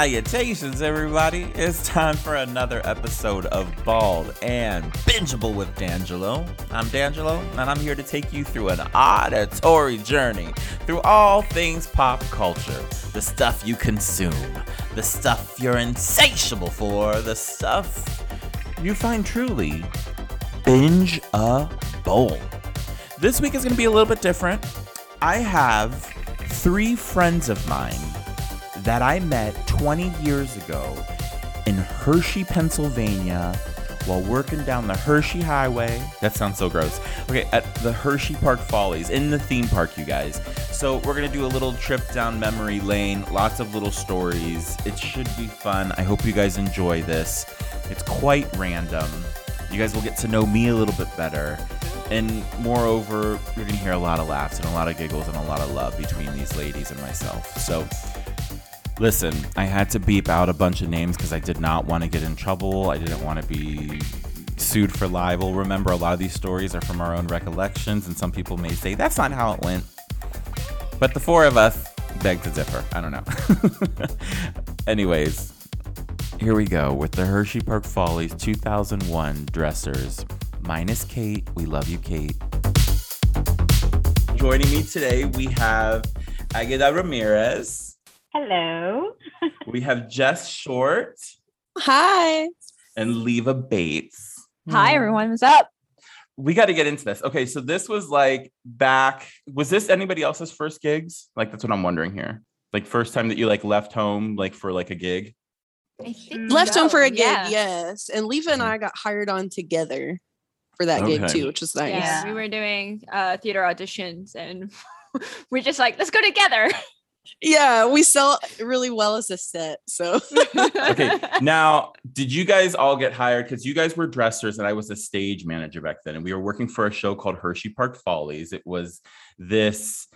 Salutations, everybody. It's time for another episode of Bald and Bingeable with D'Angelo. I'm D'Angelo, and I'm here to take you through an auditory journey through all things pop culture. The stuff you consume, the stuff you're insatiable for, the stuff you find truly binge a bowl. This week is going to be a little bit different. I have three friends of mine that I met 20 years ago in Hershey, Pennsylvania, while working down the Hershey Highway. That sounds so gross. Okay, at the Hershey Park Follies in the theme park, you guys. So, we're gonna do a little trip down memory lane, lots of little stories. It should be fun. I hope you guys enjoy this. It's quite random. You guys will get to know me a little bit better. And moreover, you're gonna hear a lot of laughs and a lot of giggles and a lot of love between these ladies and myself. So, Listen, I had to beep out a bunch of names because I did not want to get in trouble. I didn't want to be sued for libel. Remember, a lot of these stories are from our own recollections, and some people may say that's not how it went. But the four of us beg to differ. I don't know. Anyways, here we go with the Hershey Park Follies 2001 dressers. Minus Kate. We love you, Kate. Joining me today, we have Agueda Ramirez. Hello. we have Jess Short. Hi. And Leva Bates. Hi, everyone. What's up? We got to get into this. Okay, so this was like back. Was this anybody else's first gigs? Like that's what I'm wondering here. Like first time that you like left home, like for like a gig. I think Left so, home for a gig, yeah. yes. And Leva and I got hired on together for that gig too, which was nice. Yeah, we were doing uh, theater auditions, and we're just like, let's go together. Yeah, we sell really well as a set. So Okay, now did you guys all get hired? Because you guys were dressers and I was a stage manager back then, and we were working for a show called Hershey Park Follies. It was this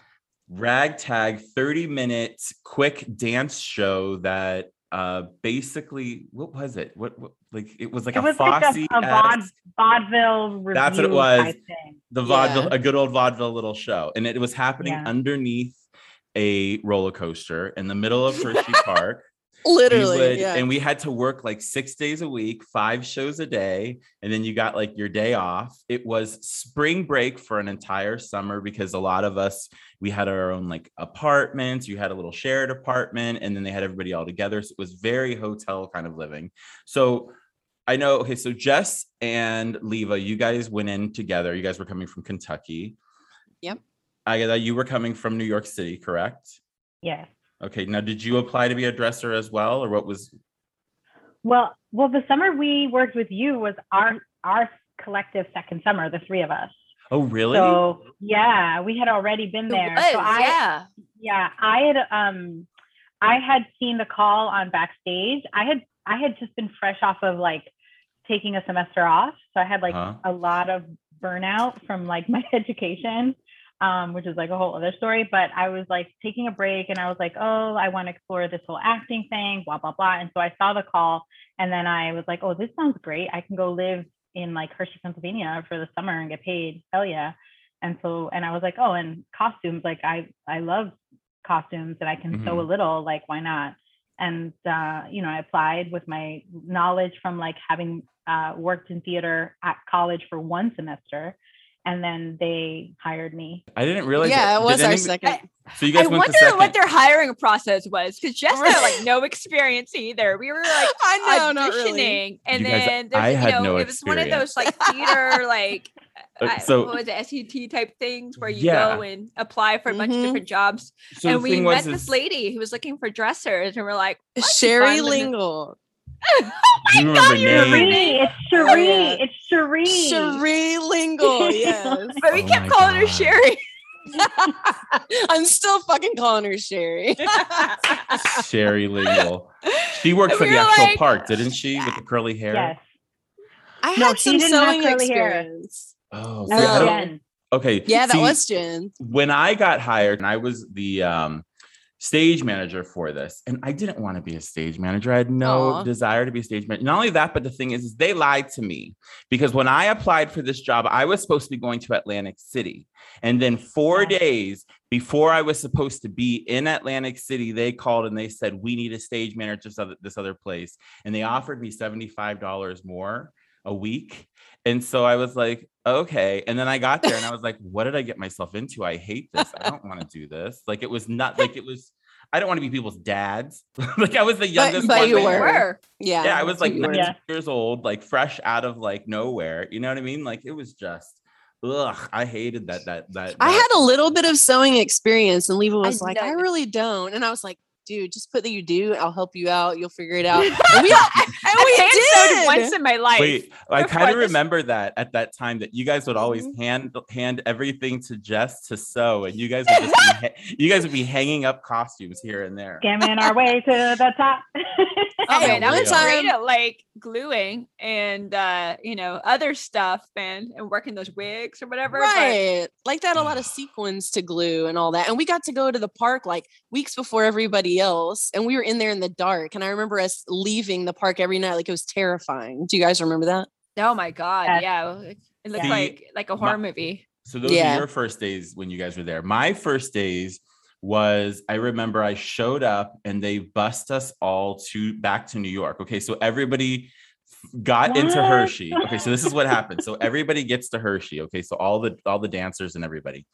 ragtag 30 minute quick dance show that uh basically what was it what, what like it was like it a was like a, Fosse a vaud- vaudeville review That's what it was. type thing. the Yeah. vaudeville, a good old vaudeville little show. And it was happening Yeah. underneath a roller coaster in the middle of Hershey Park. literally, would- yeah. And we had to work like six days a week, five shows a day. And then you got like your day off. It was spring break for an entire summer because a lot of us, we had our own like apartments. You had a little shared apartment, and then they had everybody all together. So it was very hotel kind of living. So I know, okay, so Jess and Leva, you guys went in together. You guys were coming from Kentucky. Yep. Agatha, you were coming from New York City, correct? Yes. Okay, now did you apply to be a dresser as well, or what was Well, well, the summer we worked with you was our our collective second summer, the three of us. Oh, really? So yeah, we had already been It there. was, so I yeah. yeah, I had um I had seen the call on backstage. I had I had just been fresh off of like taking a semester off. So I had like Uh-huh. a lot of burnout from like my education. Um, which is like a whole other story. But I was like taking a break and I was like, oh, I want to explore this whole acting thing, blah, blah, blah. And so I saw the call and then I was like, oh, this sounds great. I can go live in like Hershey, Pennsylvania for the summer and get paid. Hell yeah. And so, and I was like, oh, and costumes, like I, I love costumes and I can sew a Mhm. little, like why not? And uh, you know, I applied with my knowledge from like having uh, worked in theater at college for one semester, and then they hired me. I didn't realize. yeah, that- it was did our any- second. So you guys I went wonder the second. what their hiring process was because Jess had like no experience either. We were like I know, not auditioning, really. and You guys- then there's, I you had know, no it was one of those like theater like Uh, I- so- what was it SUT type things where you Yeah. go and apply for a bunch of Mhm. different jobs. so and we met was, this lady who was looking for dressers, and we're like, "What? Sherry Lingle. Do you remember you names? remember Cherie, name? it's Cherie, yeah. it's Cherie. Cherie Lingle, yes. But we Oh kept my calling her Sherry. I'm still fucking calling her Sherry. Sherry Lingle. She worked for we the actual like- park, didn't she, with the curly hair? Yes. I No, had she some didn't have sewing curly hair. experience. Oh, That see, was Jen. okay. Yeah, that see, was Jen. when I got hired, and I was the um, stage manager for this. And I didn't want to be a stage manager. I had no Aw. desire to be a stage manager. Not only that, but the thing is, is they lied to me because when I applied for this job, I was supposed to be going to Atlantic City. And then four days before I was supposed to be in Atlantic City, they called and they said, We need a stage manager at this other place. And they offered me $75 more a week. And so I was like, okay. And then I got there and I was like, what did I get myself into? I hate this. I don't want to do this. Like it was not like it was, I don't want to be people's dads. like I was the youngest but one you there. were. Yeah. Yeah, I was like you were. 19 Yeah. years old, like fresh out of like nowhere. You know what I mean? Like it was just, ugh, I hated that. That that. I had a little bit of sewing experience, and Leva I was like, I really don't. And I was like, dude, just put that you do. I'll help you out. You'll figure it out. And we, and I've we did. once in my life. Wait, I kind of this- remember that at that time that you guys would always Mhm. hand hand everything to Jess to sew, and you guys would just be, you guys would be hanging up costumes here and there. Skimming our way to the top. Oh Hey, man, I one was great at like gluing and uh, you know, other stuff, man, and working those wigs or whatever. but- Right. Like that, a lot of sequins to glue and all that. And we got to go to the park like weeks before everybody else. And we were in there in the dark. And I remember us leaving the park every night. Like it was terrifying. Do you guys remember that? oh my god, Yes. yeah. It it looked See, like like a my- horror movie. So those Yeah. are your first days when you guys were there. My first days was I remember I showed up and they bussed us all to back to New York. Okay, so everybody got into Hershey. Okay, so this is what happened. So everybody gets to Hershey. Okay, so all the all the dancers and everybody.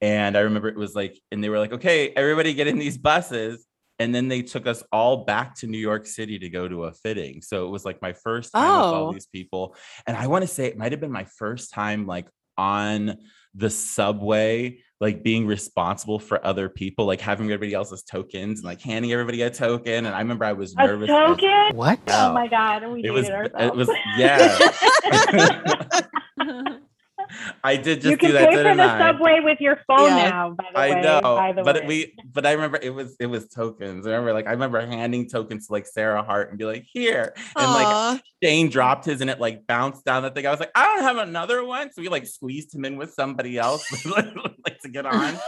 And I remember it was like, and they were like, okay, everybody get in these buses. And then they took us all back to New York City to go to a fitting. So it was like my first time with all Oh. these people. And I want to say it might have been my first time like on the subway, like being responsible for other people, like having everybody else's tokens and like handing everybody a token. And I remember I was A nervous. as- token? What? Oh my god, we It was, ourselves. it was, yeah. I did just you can do that, pay for the I? subway with your phone Yeah. now. By the I way, know, by the but way. we, but I remember it was, it was tokens. I remember, like, I remember handing tokens to like Sarah Hart and be like, here, and like Shane dropped his and it like bounced down the thing. I was like, I don't have another one, so we like squeezed him in with somebody else, like to get on. It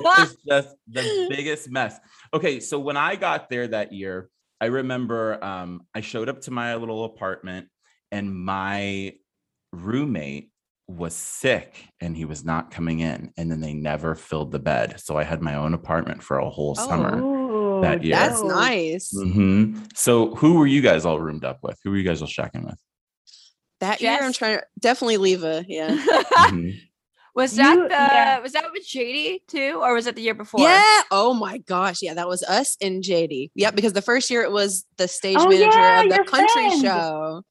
was just the biggest mess. Okay, so when I got there that year, I remember um, I showed up to my little apartment and my roommate was sick and he was not coming in. And then they never filled the bed. So I had my own apartment for a whole Oh, summer. That year. That's dope. nice. Mhm. So who were you guys all roomed up with? Who were you guys all shacking with? That year, I'm trying to definitely Leva. Yeah. Mhm. was that You- the yeah. was that with JD too, or was it the year before? Yeah. Oh my gosh. Yeah, that was us and JD. Yep. Because the first year it was the stage Oh, manager yeah, of the country friend. show.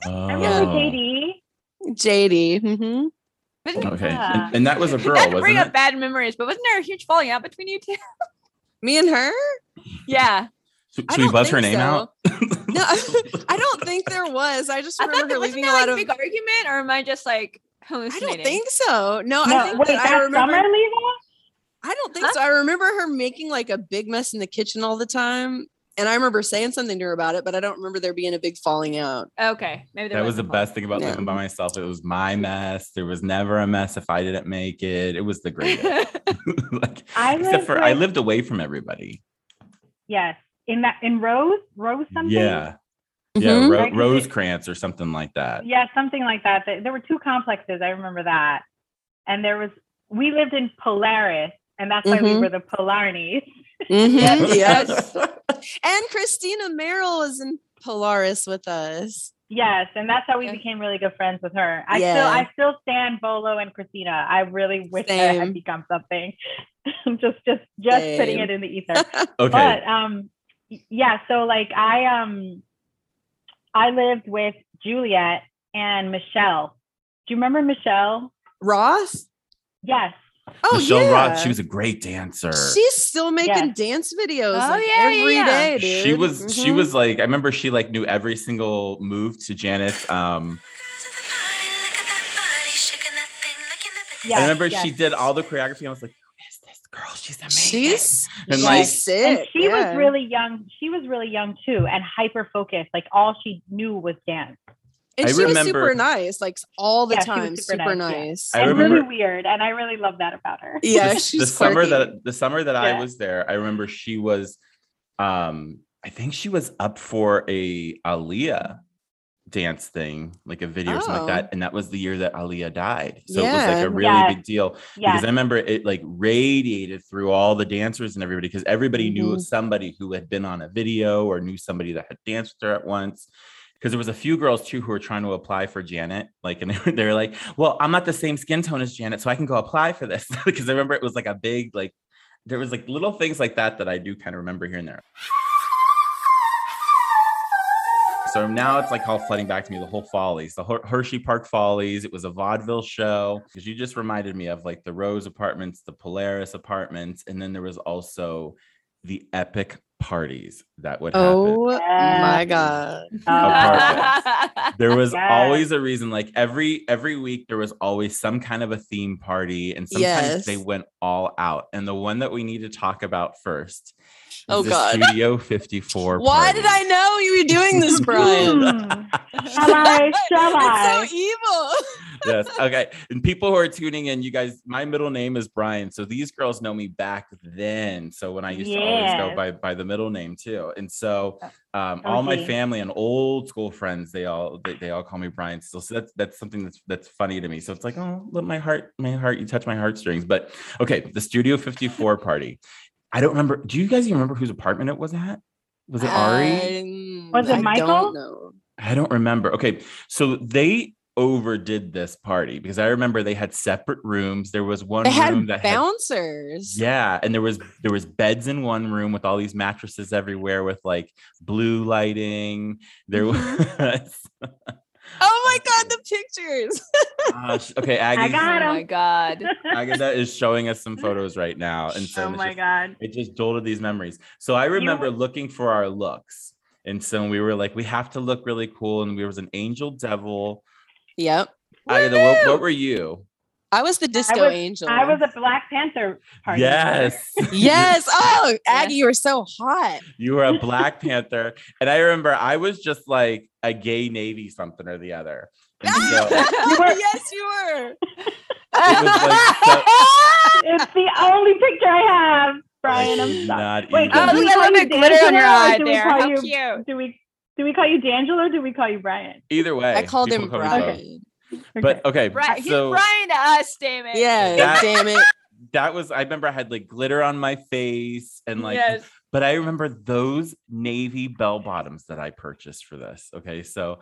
I remember Oh. JD. JD. hmm Wasn't- Okay. Yeah. And, and that was a girl, Not to wasn't bring it? up bad memories, but wasn't there a huge falling out between you two? Me and her? yeah. Should, I should we buzz her think name out? No, I don't think there was. I just I thought remember there her wasn't leaving a lot a of. big argument, or am I just like I don't think so. No, No, I think wait, that that I remember. summer, Leva? I don't think Huh? so. I remember her making like a big mess in the kitchen all the time, and I remember saying something to her about it, but I don't remember there being a big falling out. Okay, maybe That was the best thing about Yeah. living by myself. It was my mess. There was never a mess if I didn't make it. It was the greatest. like, I except lived for I lived away from everybody. Yes. In that in Rose? Rose something? Yeah. Yeah. Mhm. Ro- Right, 'cause it- Rosecrans or something like that. Yeah, something like that. There there were two complexes. I remember that. And there was we lived in Polaris, and that's why we Mhm. were the Polarnies. Mhm, yes. Yes. And Christina Merrill was in Polaris with us. Yes, and that's how we became really good friends with her. I Yeah. still I still stand Bolo and Christina. I really wish I Same. had become something. just just just putting it in the ether. Okay. But um yeah, so like I um I lived with Juliet and Michelle. Do you remember Michelle? Ross? Yes. Oh, Michelle yeah. Roth, she was a great dancer. She's still making Yeah. dance videos Oh, like, yeah, yeah, every yeah. day, dude. she was she Mhm. was like I remember she like knew every single move to Janet's um Yes, I remember yes. she did all the choreography I was like who is this girl she's amazing She's and she's like sick. and she yeah. was really young. She was really young too, and hyper focused. Like all she knew was dance. And I she was super nice, like all the Yeah, time. super Super, nice, yeah. nice. I and remember- really weird, and I really love that about her. Yeah, the, she's the summer that the summer that I was there, I remember she was um I think she was up for a Aaliyah dance thing, like a video or something like that. Oh. And that was the year that Aaliyah died. So it was like a really Yeah. big deal Yeah, because I remember it like radiated through all the dancers and everybody because everybody knew Mhm. somebody who had been on a video or knew somebody that had danced with her at once. Because there was a few girls too who were trying to apply for Janet, like, and they were, they were like, "Well, I'm not the same skin tone as Janet, so I can go apply for this." because I remember it was like a big, like, there was like little things like that that I do kind of remember here and there. So now it's like all flooding back to me the whole Follies, the Hershey Park Follies. It was a vaudeville show because you just reminded me of like the Rose Apartments, the Polaris Apartments, and then there was also the epic parties that would happen. Oh my god. There was Yes. always a reason. Like every every week, there was always some kind of a theme party, and sometimes they went all out. And the one that we need to talk about first. Is Oh, the God. Studio 54. Why did I know you were doing this, Brian? Mm. Shall I? Shall It's I? so evil. yes. Okay. And people who are tuning in, you guys, my middle name is Brian. So these girls know me back then. So when I used to always go by by the middle name too. And so um, all my family and old school friends, they all they, they all call me Brian still. So that's that's something that's that's funny to me. So it's like, oh, let my heart, my heart, you touch my heartstrings. But okay, the Studio 54 party. I don't remember. Do you guys even remember whose apartment it was at? Was it Ari? Um, Was it I Michael? don't know. I don't remember. Okay, so they overdid this party because I remember they had separate rooms. There was one They room had that had bouncers. yeah, and there was there was beds in one room with all these mattresses everywhere with like blue lighting. There was Oh my god, um, the pictures. gosh, okay, Aggie. I got oh my god. Agatha is showing us some photos right now, and so Oh my just- god. it just jolted these memories. So I remember looking for our looks, and so we were like, we have to look really cool, and we was an angel devil. Yep. Agatha, what, Woo! what were you? I was the disco was- angel. I was a Black Panther party. Yes. yes. Oh, Aggie, you were so hot. You were a Black Panther. And I remember I was just like a gay Navy something or the other. And so yes, you were. it like so, It's the only picture I have, Brian. I'm sorry. Wait. Oh, Do look we at call you glitter on your eye do we there. call How you- cute. Do we do we call you D'Angelo or do we call you Brian? Either way. I called him call me both. But okay, Brian, he's so Brian to us, damn it. Yeah, That- damn it. that was I remember I had like glitter on my face and like yes. but I remember those navy bell bottoms that I purchased for this. Okay. So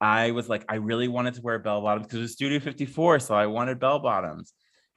I was like, I really wanted to wear bell bottoms because it was Studio 54. So I wanted bell bottoms.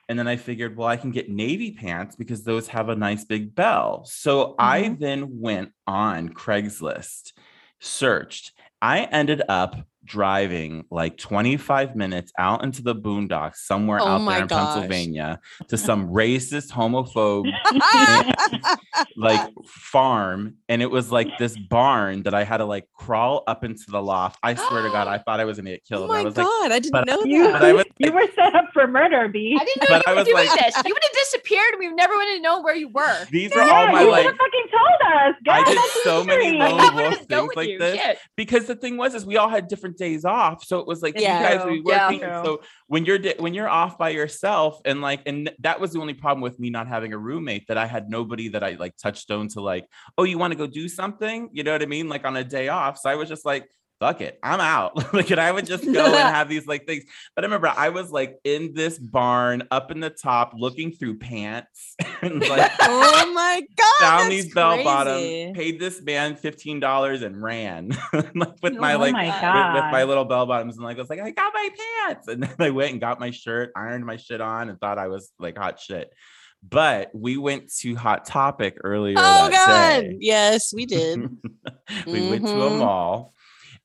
And then I figured, well, I can get navy pants because those have a nice big bell. So I Mhm. then went on Craigslist, searched. I ended up driving like 25 minutes out into the boondocks somewhere Oh out there in gosh. Pennsylvania to some racist, homophobe like farm and it was like this barn that I had to like crawl up into the loft. I swear to God, I thought I was gonna get oh killed. my I was god, like, I didn't but- know You, but I was you were set up for murder, B. I didn't know But you I were was doing like- this. You would have disappeared and we never would have known where you were. these are all my you like have fucking told us. I did that's so many mystery. lone wolf things like you. this. Shit. because the thing was is we all had different days off so it was like Yeah. you guys would be Yeah. working so when you're di- when you're off by yourself and like and that was the only problem with me not having a roommate that i had nobody that i like touchstone to like oh you want to go do something you know what i mean like on a day off so i was just like fuck it i'm out like and i would just go and have these like things but i remember i was like in this barn up in the top looking through pants and like oh my god. found that's these bell bottoms, paid this man fifteen dollars, and ran like with my Oh like my with, with my little bell bottoms, and like I was like, I got my pants, and then I went and got my shirt, ironed my shit on, and thought I was like hot shit. But we went to Hot Topic earlier. Oh god. day. Yes, we did. we went to a Mhm. mall,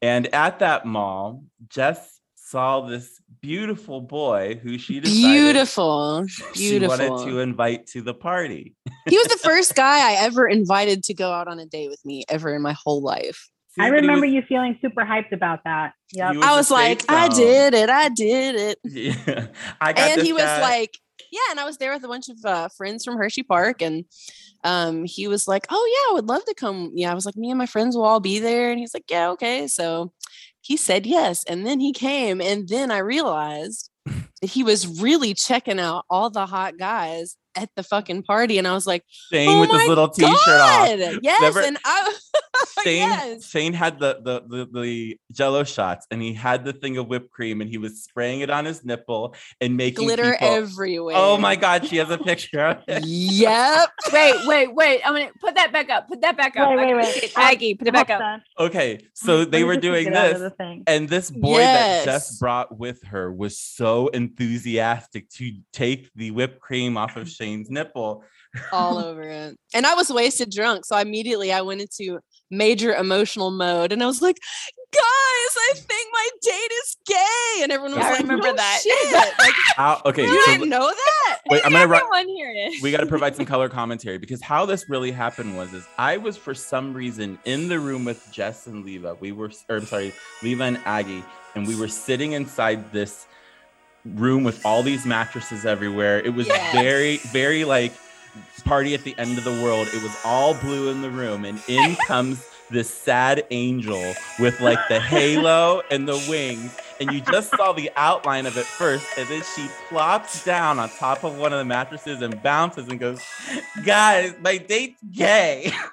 and at that mall, Jess saw this beautiful boy who she decided Beautiful. she wanted to invite to the party. he was the first guy I ever invited to go out on a date with me ever in my whole life. See, I remember was- you feeling super hyped about that. Yep. He I a was like, safe I did it. I did it. Yeah. I got and this he was like, yeah, and I was there with a bunch of uh, friends from Hershey Park, and um, he was like, oh yeah, I would love to come. Yeah, I was like, me and my friends will all be there, and he's like, yeah, okay. So he said yes. And then he came. And then I realized that he was really checking out all the hot guys at the fucking party. And I was like, Shane oh with his my little t-shirt off. God, Yes. Remember- and I Shane, yes. Shane had the, the the the Jello shots, and he had the thing of whipped cream, and he was spraying it on his nipple and making glitter people- everywhere. Oh my God, she has a picture. of it. Yep. wait, wait, wait. I'm gonna put that back up. Put that back up. Wait, wait, wait. see it. Aggie, put it back up. on. Okay, so they were doing get out of this, the and this boy that Jess brought with her was so enthusiastic to take the whipped cream off of Shane's nipple. all over it. And I was wasted drunk. So immediately I went into major emotional mode and I was like, guys, I think my date is gay. And everyone was Yeah, I like, remember "No that." Shit. Like, How, okay, you so didn't know that? wait, I'm gonna write. Everyone here it is. we got to provide some color commentary because how this really happened was is I was for some reason in the room with Jess and Leva. We were or I'm sorry, Leva and Aggie, and we were sitting inside this room with all these mattresses everywhere. It was Yes. very, very like party at the end of the world. It was all blue in the room, and in comes this sad angel with like the halo and the wings. And you just saw the outline of it first, and then she plops down on top of one of the mattresses and bounces and goes, Guys, my date's gay.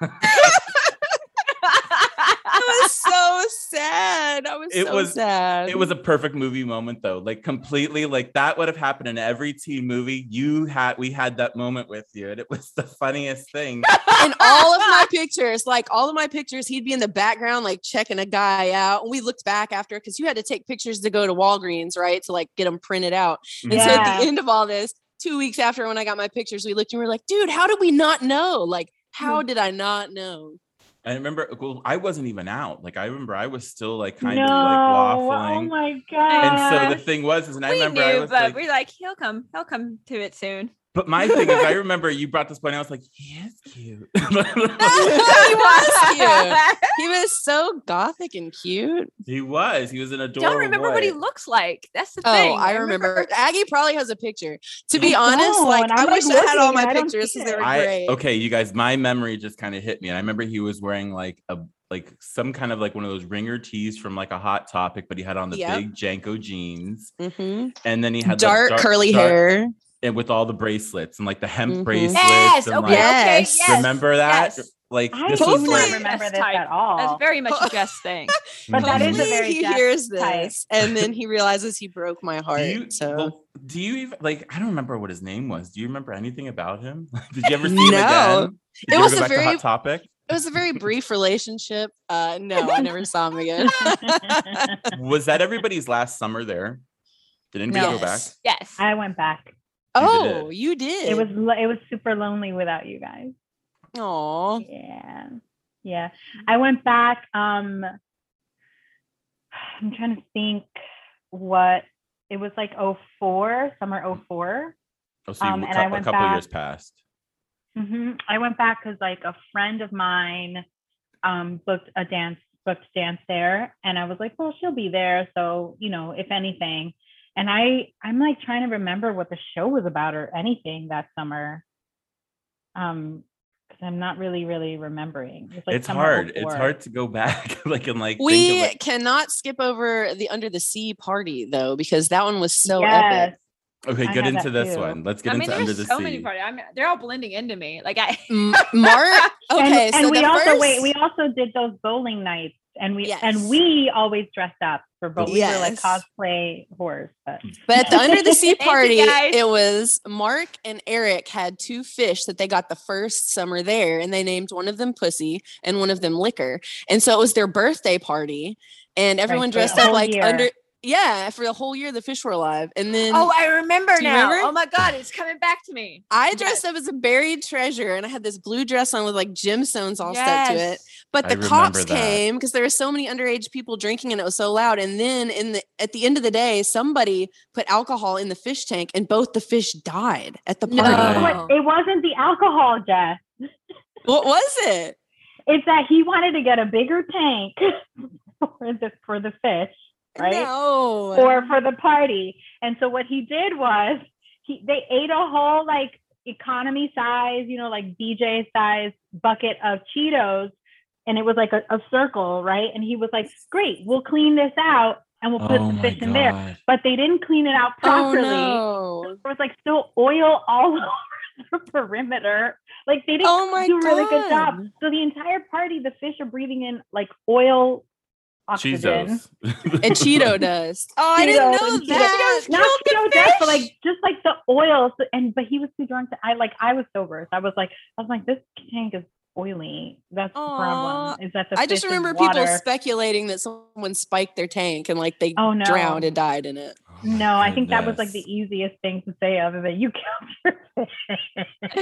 I was so sad. I was It so was- sad. It was a perfect movie moment though. Like completely like that would have happened in every teen movie. You had we had that moment with you, and it was the funniest thing. in all of my pictures, like all of my pictures, he'd be in the background, like checking a guy out. And we looked back after because you had to take pictures to go to Walgreens, right? To like get them printed out. And so at the end of all this, two weeks after when I got my pictures, we looked and we were like, dude, how did we not know? Like, how hmm. did I not know? I remember well, I wasn't even out. Like I remember I was still like kind no. of like oh waffling. Oh my god. and so the thing was, is and I remember knew, I was but like, we're like, he'll come. He'll come to it soon. But my thing is, I remember you brought this point. I was like, he is cute. he was cute. He was so gothic and cute. he was. He was an adorable. Don't remember what he looks like. That's the Oh, thing. I remember. Aggie probably has a picture. To be I honest, don't, like and I I'm, like, wish I had all my and I don't pictures because they were I great. okay, you guys. My memory just kind of hit me, and I remember he was wearing like a like some kind of like one of those ringer tees from like a Hot Topic, but he had on the Yep. big JNCO jeans, Mhm. and then he had the Dark, curly dark- hair. And with all the bracelets and like the hemp Mhm. bracelets. Yes. and, Okay. like, Okay. Yes. Yes. remember that? yes. Like I this do was Hopefully- not like, remember this type. at all. That's very much a Jess thing. But that is a very he Jess hears type. this and then he realizes he broke my heart. Do you, so well, do you even like? I don't remember what his name was. Do you remember anything about him? Did you ever see him again? Did It you ever was go a back to very- Hot Topic? it was a very brief relationship. Uh no, I never saw him again. Was that everybody's last summer there? Did anybody No. go back? Yes. Yes. I went back. Oh, you did. It was lo- it was super lonely without you guys. oh Yeah. Yeah. I went back um I'm trying to think what it was like 04, summer 04. Oh, so you, Um, a and cou- I a went couple back- years passed. hmm I went back because like a friend of mine um booked a dance booked dance there and I was like, well, she'll be there. So, you know, if anything. And I I'm like trying to remember what the show was about or anything that summer. Um, because I'm not really, really remembering. It like, it's summer hard. It's hard to go back like and like think we of like, cannot skip over the under the sea party though, because that one was so yes. epic. okay, I get into this too. one. Let's get I mean, into under the so sea. many parties. I mean, they're all blending into me. Like I, M- Mark. Okay, and, so and we also first, wait, we also did those bowling nights and we Yes. and we always dressed up for both. We were like cosplay whores, but hmm. But at the under the sea party, it was Mark and Eric had two fish that they got the first summer there, and they named one of them Pussy and one of them Liquor. And so it was their birthday party, and everyone for the dressed up like year. under. Yeah, for the whole year the fish were alive, and then oh, I remember now. remember? Oh my god, it's coming back to me. I yes. dressed up as a buried treasure, and I had this blue dress on with like gemstones all stuck to it. Yes. But the cops that. came because there were so many underage people drinking and it was so loud. And then in the at the end of the day, somebody put alcohol in the fish tank and both the fish died at the party. Really? But it wasn't the alcohol, Jess. What was it? It's that he wanted to get a bigger tank for the for the fish, right? No. Or for the party. And so what he did was he they ate a whole like economy size, you know, like DJ size bucket of Cheetos and it was like a, a circle, right? And he was like, "Great, we'll clean this out and we'll put oh the my fish in there." But they didn't clean it out Oh properly. no. There was like still oil all over the perimeter. Like they didn't Oh my do a really good job. So the entire party, the fish are breathing in like oil oxygen. Cheetos. And Cheeto dust. Oh, I didn't know and that. Cheetos. Not Cheeto dust, but like just like the oil. So, and but he was too drunk to. I like I was sober. So I was like I was like this tank is oily. That's the problem. Is that the I just remember people speculating that someone spiked their tank and like they Oh no. drowned and died in it. Oh No, my I think that was like the easiest thing to say other than you killed your fish.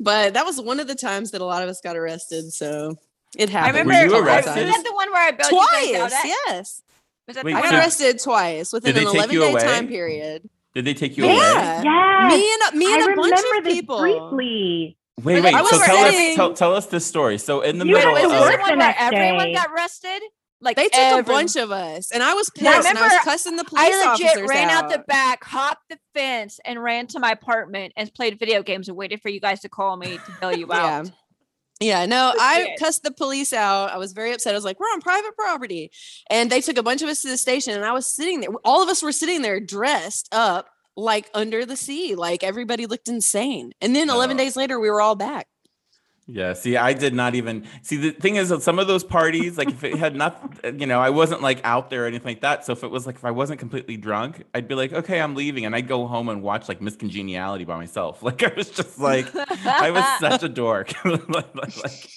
but that was one of the times that a lot of us got arrested. So it I happened. remember. Were you I- arrested? Was that the one where I bailed you guys out Twice, at? yes. Was that Wait, I one? got so- arrested twice within an 11 day away? time period. Did they take you Yeah. away? Yes. Me and me and I a bunch remember of this people. briefly. Wait, wait. So tell us, tell, tell us this story. So in the You middle had Is to of the work one where everyone got arrested? Like They took a bunch of us, and I was pissed. I and I was remember cussing the police I legit officers ran out. out the back, hopped the fence, and ran to my apartment and played video games and waited for you guys to call me to bail you Yeah. out. Yeah, no, I cussed the police out. I was very upset. I was like, we're on private property. And they took a bunch of us to the station, and I was sitting there. All of us were sitting there dressed up like under the sea. Like everybody looked insane. And then 11 Oh. days later, we were all back. Yeah, see, I did not even see the thing is that some of those parties, like if it had not, you know, I wasn't like out there or anything like that. So if it was like if I wasn't completely drunk, I'd be like, okay, I'm leaving, and I'd go home and watch like Miss Congeniality by myself. Like I was just like, I was such a dork. like, like,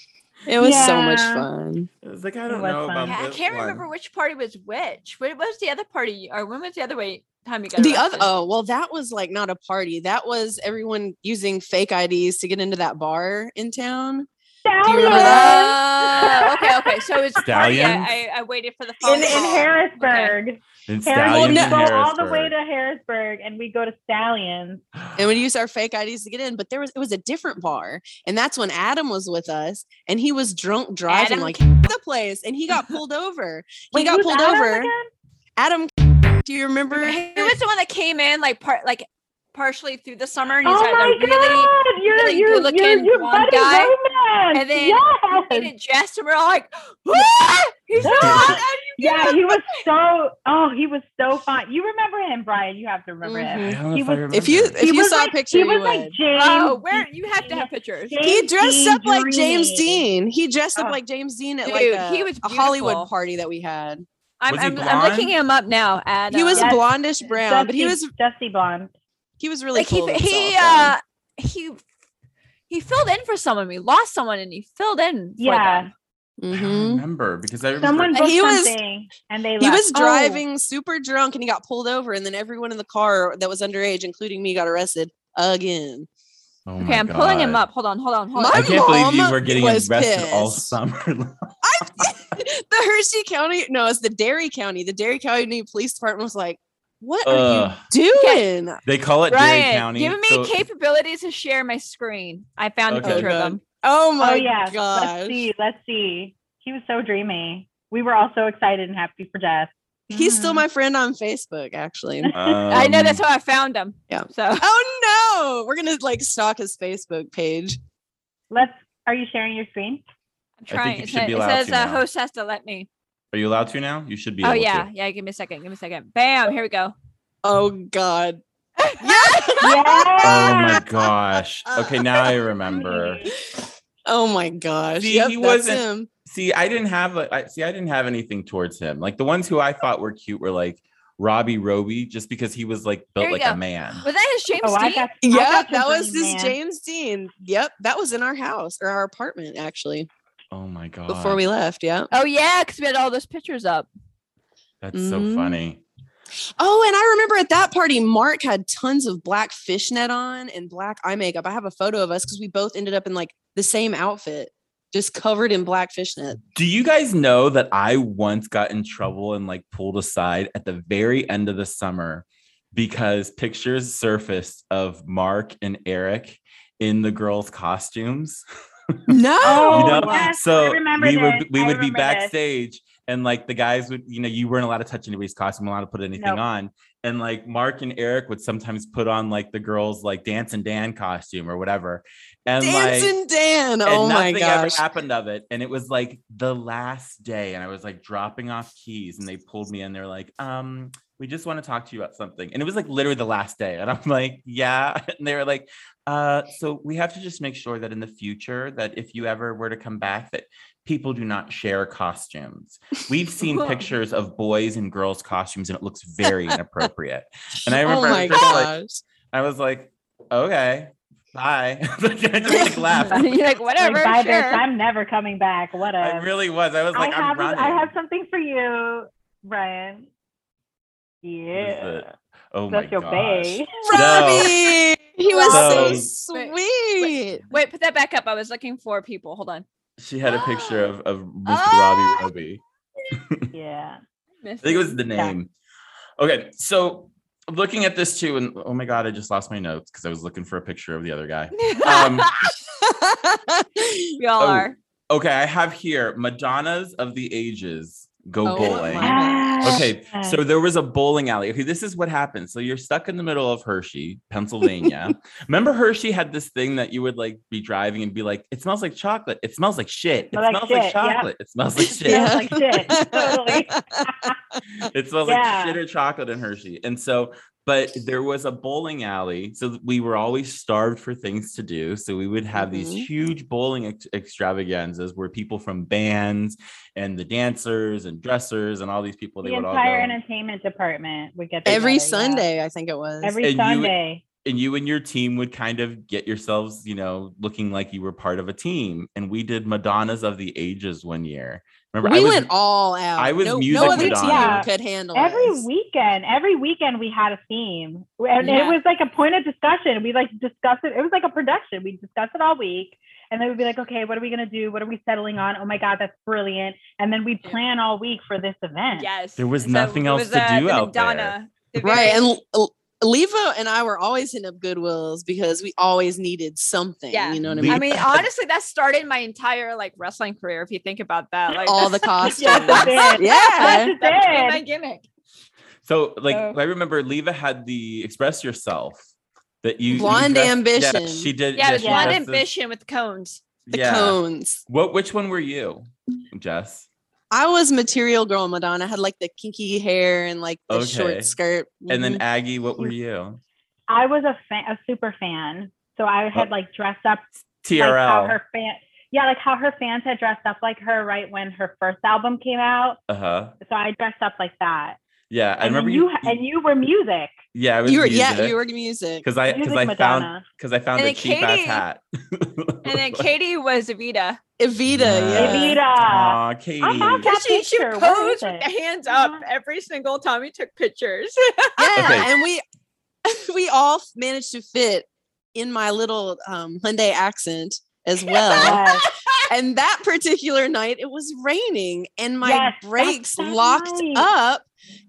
It was so much fun. It was like, I don't was know fun. about Yeah, I can't one. remember which party was which. What was the other party? Or when was the other way time you got The other, oh, well, that was like not a party. That was everyone using fake IDs to get into that bar in town. You remember that? Oh, okay, okay. So it was a party. I, I, I waited for the phone In, in. Harrisburg. And Harris- Stallions we in go all the way to Harrisburg and we go to Stallions. and we use our fake IDs to get in. But there was it was a different bar, and that's when Adam was with us, and he was drunk driving Adam? like the place, and he got pulled over. He Wait, got pulled Adam over. again? Adam, do you remember? He was the one that came in like part like partially through the summer and he's Oh like my a really God! You're really you're you're, good-looking you're blonde guy. romance. And then yes. hated Jess and we're all like, what? He's so hot. How do you get yeah, he was so oh, he was so fun. You remember him, Brian? You have to remember I him. don't He if I was- If you if he you saw like, a picture, he you was like would. James. Oh, where you have to have pictures. James He dressed Dean up like James Dean. He dressed up Oh. like James Dean at like a, he was a Hollywood party that we had. I'm, I'm, I'm looking him up now. At, He was uh, Yes. blondish brown, but he was Dusty- dusty blonde. He was really like cool. he he uh he he filled in for someone. We lost someone and he filled in. For Yeah. them. though. I Mhm. don't remember because I remember. Someone he was- and they He left. was Oh, driving super drunk and he got pulled over, and then everyone in the car that was underage, including me, got arrested again. Oh Okay, I'm pulling him up. Hold on, hold on, hold My on. I can't believe you were getting was arrested all pissed. summer. the Hershey County, no, it's the Derry County. The Derry County Police Department was like, "What are you doing?" they call it Derry Ryan, County. giving me so- capabilities to share my screen. I found Okay. a picture Oh, of good. them. Oh my oh yeah. gosh! Let's see. Let's see. He was so dreamy. We were all so excited and happy for Jess. He's still Mhm. my friend on Facebook, actually. I know that's Um, how I found him. Yeah. So oh no, we're gonna like stalk his Facebook page. Let's. Are you sharing your screen? I'm think trying. you It, should sa- be it says to uh, host has to let me. Are you allowed to now? You should be. Oh able yeah, To. yeah. Give me a second. Give me a second. Bam. Here we go. Oh god. Oh my gosh. Okay, now I remember. Oh my gosh. See, yep, he wasn't- him. See, I didn't have a. I, see, I didn't have anything towards him. Like the ones who I thought were cute were like Robbie Roby, just because he was like built like go. a man. Was that his James Oh, Dean? got. I Yep, got the that was dream his man. James Dean. Yep, that was in our house or our apartment actually Oh my god. before we left. Yeah. Oh yeah, because we had all those pictures up. That's so Mhm. funny. Oh, and I remember at that party, Mark had tons of black fishnet on and black eye makeup. I have a photo of us because we both ended up in like the same outfit, just covered in black fishnet. Do you guys know that I once got in trouble and like pulled aside at the very end of the summer because pictures surfaced of Mark and Eric in the girls' costumes? No. Oh, you know, yes, so remember we would we I would be remember this. backstage and like the guys would, you know, you weren't allowed to touch anybody's costume, allowed to put anything Nope. on. And like Mark and Eric would sometimes put on like the girls like dance and Dan costume or whatever. and like and Dan. and Oh my nothing ever gosh. happened of it. And it was like the last day, and I was like dropping off keys, and they pulled me in. They're like, um, we just want to talk to you about something. And it was like literally the last day. And I'm like, yeah. And they were like, uh, so we have to just make sure that in the future that if you ever were to come back, that people do not share costumes. We've seen pictures of boys and girls costumes, and it looks very inappropriate. And I remember oh I was just like. I was like, okay, bye. I just like laughed. You're like, whatever, like, by sure. this, I'm never coming back. What I a. really was. I was like, I I'm have running. I have something for you, Ryan. Yeah. it? Oh my That's your gosh. bae. Robbie. He was So- so sweet. Wait, put that back up. I was looking for people. Hold on. She had a picture of, of Mr. Ah! Robbie Roby. Yeah. I think it was the Yeah. name. Okay, so looking at this too, and oh my god, I just lost my notes because I was looking for a picture of the other guy. Um, we all oh, are. Okay, I have here Madonnas of the Ages go Oh bowling. my Okay, so there was a bowling alley. Okay, this is what happens. So you're stuck in the middle of Hershey, Pennsylvania. Remember Hershey had this thing that you would like be driving and be like, it smells like chocolate. It smells like shit. It Smell like smells like shit, yeah. chocolate. It smells like shit. Smells like shit, it smells Yeah. like shit or chocolate in Hershey. And so, but there was a bowling alley. So we were always starved for things to do. So we would have Mhm. these huge bowling ex- extravaganzas where people from bands and the dancers and dressers and all these people, they the would all entire go. entertainment department would get Every together, yeah. Sunday, I think it was. Every And you Sunday. and you and your team would kind of get yourselves, you know, looking like you were part of a team. And we did Madonnas of the Ages one year. Remember, we I was, went all out. I was no, music no other team Yeah. could handle Every us. weekend, every weekend we had a theme, and Yeah. it was like a point of discussion. We like discuss it. It was like a production. We discuss it all week, and then we'd be like, "Okay, what are we gonna do? What are we settling on? Oh my god, that's brilliant!" And then we Yeah. plan all week for this event. Yes. There was So nothing it else was, to uh, do the out there. Madonna, the Right. And L- Leva and I were always hitting up Goodwills because we always needed something. Yeah. You know what I mean? I mean, honestly, that started my entire like wrestling career. If you think about that, like all the costumes. Yes, it yeah. Yes, it that my gimmick. So, like, So- I remember Leva had the express yourself that you you Blonde dressed- Ambition. Yeah, she did. Yeah, it was blonde ambition with the cones. The yeah. cones. What? Which one were you, Jess? I was material girl Madonna. I had like the kinky hair and like the Okay. short skirt. And then Mhm. Aggie, what were you? I was a fan, a super fan. So I had Oh. like dressed up like how TRL. her fan, yeah, like how her fans had dressed up like her right when her first album came out. Uh huh. So I dressed up like that. Yeah, I and remember you. you, and you were music. yeah, I was you were yeah, music. you were music. because I because Music I found Madonna. because I found And a then cheap ass Katie- hat. And then Katie was Evita. Evita, Yeah. yeah. Evita. Aw, Katie. I have that Because she, she picture. Where posed with the hands up Yeah. every single time we took pictures. Yeah, Okay. and we we all managed to fit in my little um Hyundai accent as well. Yes. and that particular night it was raining and my Yes, brakes locked night. up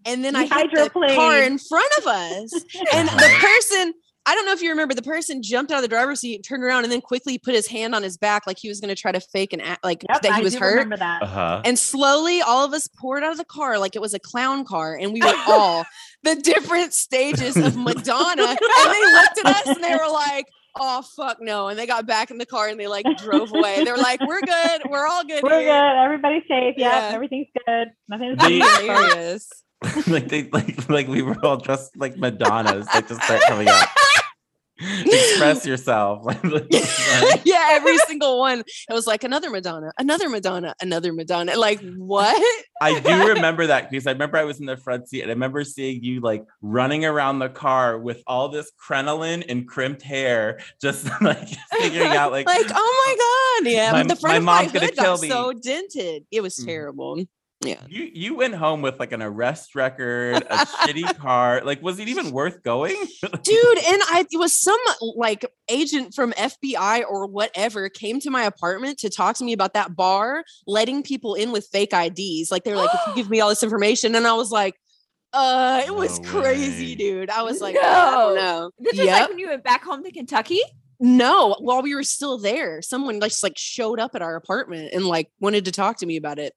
and then You I hit the car in front of us and the Uh-huh. person I don't know if you remember the person jumped out of the driver's seat, turned around, and then quickly put his hand on his back like he was going to try to fake an act, like Yep, that he I was do hurt. remember that. Uh huh. And slowly, all of us poured out of the car like it was a clown car, and we were all the different stages of Madonna. And they looked at us and they were like, "Oh fuck no!" And they got back in the car and they like drove away. They were like, "We're good. We're all good We're good. here." Everybody's safe. Yep, Yeah. everything's good. Nothing's The- Hilarious. like they like like we were all dressed like Madonnas. They just start coming up. Express yourself. Yeah, every single one. It was like another Madonna, another Madonna, another Madonna. Like what? I do remember that because I remember I was in the front seat and I remember seeing you like running around the car with all this crinoline and crimped hair, just like figuring out like, Like oh my god, yeah. My- the front my of my mom's gonna kill got me. so dented. It was Mhm. terrible. Yeah. you you went home with like an arrest record, a shitty car. Like, was it even worth going? dude and i it was some like agent from fbi or whatever came to my apartment to talk to me about that bar letting people in with fake ids like they were like if you give me all this information and i was like uh it was No crazy way. dude i was like i don't No. know This is Yep. like when you went back home to Kentucky. no while we were still there someone just like showed up at our apartment and like wanted to talk to me about it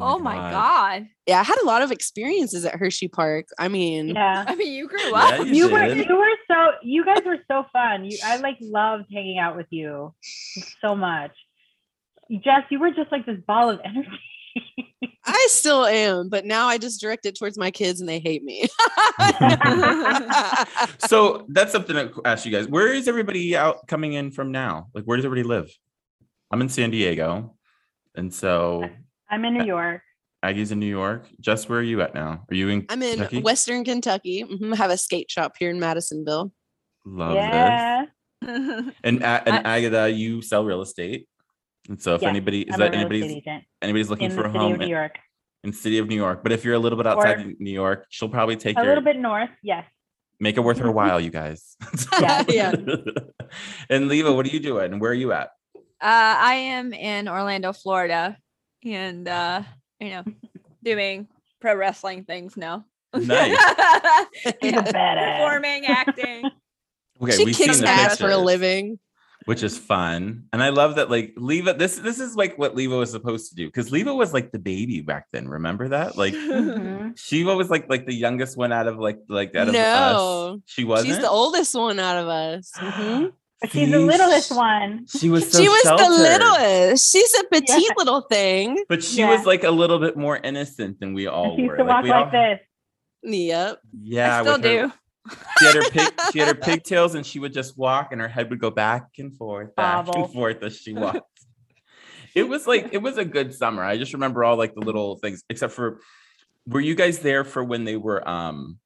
Oh my oh god. Yeah, I had a lot of experiences at Hershey Park. I mean, Yeah. I mean, you grew Yeah, up. you You were you were so you guys were so fun. You I like loved hanging out with you so much. Jess, you were just like this ball of energy. I still am, but now I just direct it towards my kids and they hate me. so that's something I ask you guys. Where is everybody out coming in from now? Like, where does everybody live? I'm in San Diego, and so I'm in New York. Aggie's in New York. Jess, where are you at now? Are you in? I'm in Kentucky? Western Kentucky. Mhm, I have a skate shop here in Madisonville. Love yeah. this. And A- and Agatha, you sell real estate. And so if Yes, anybody is I'm that anybody's anybody's looking in for a home of New in, York. in city of New York, but if you're a little bit outside of New York, she'll probably take A your little bit north, yes. make it worth her while, you guys. Yeah. Yeah. and Leva, what are you doing? Where are you at? Uh, I am in Orlando, Florida, and uh, you know, doing pro wrestling things now. Nice. A Yeah, badass. Performing, acting. Okay, she we've seen kicks the ass for a living. which is fun. And I love that like Leva, this this is like what Leva was supposed to do. Because Leva was like the baby back then. Remember that? Like Mhm. she was like like the youngest one out of like like out of No. us. She wasn't. She's the oldest one out of us. Mhm. But she's the littlest one. She was so she was sheltered. the littlest. She's a petite Yeah. little thing. But she Yeah. was like a little bit more innocent than we all And she used were. to walk we all- like this. Yep. Yeah, I still with her- do. She had her pig, she had her pigtails, and she would just walk, and her head would go back and forth, back Bobble. and forth as she walked. it was like it was a good summer. I just remember all like the little things, except for were you guys there for when they were um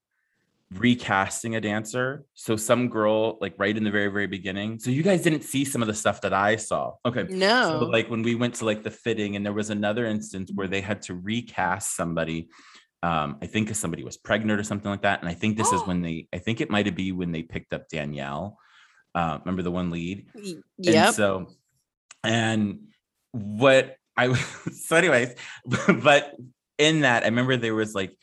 recasting a dancer? So some girl, like right in the very, very beginning. So you guys didn't see some of the stuff that I saw. Okay. No. So like when we went to like the fitting, and there was another instance where they had to recast somebody. Um, I think somebody was pregnant or something like that. And I think this is when they, I think it might have been when they picked up Danielle. Uh, remember the one lead? Yeah. So, and what I so, anyways, but in that, I remember there was like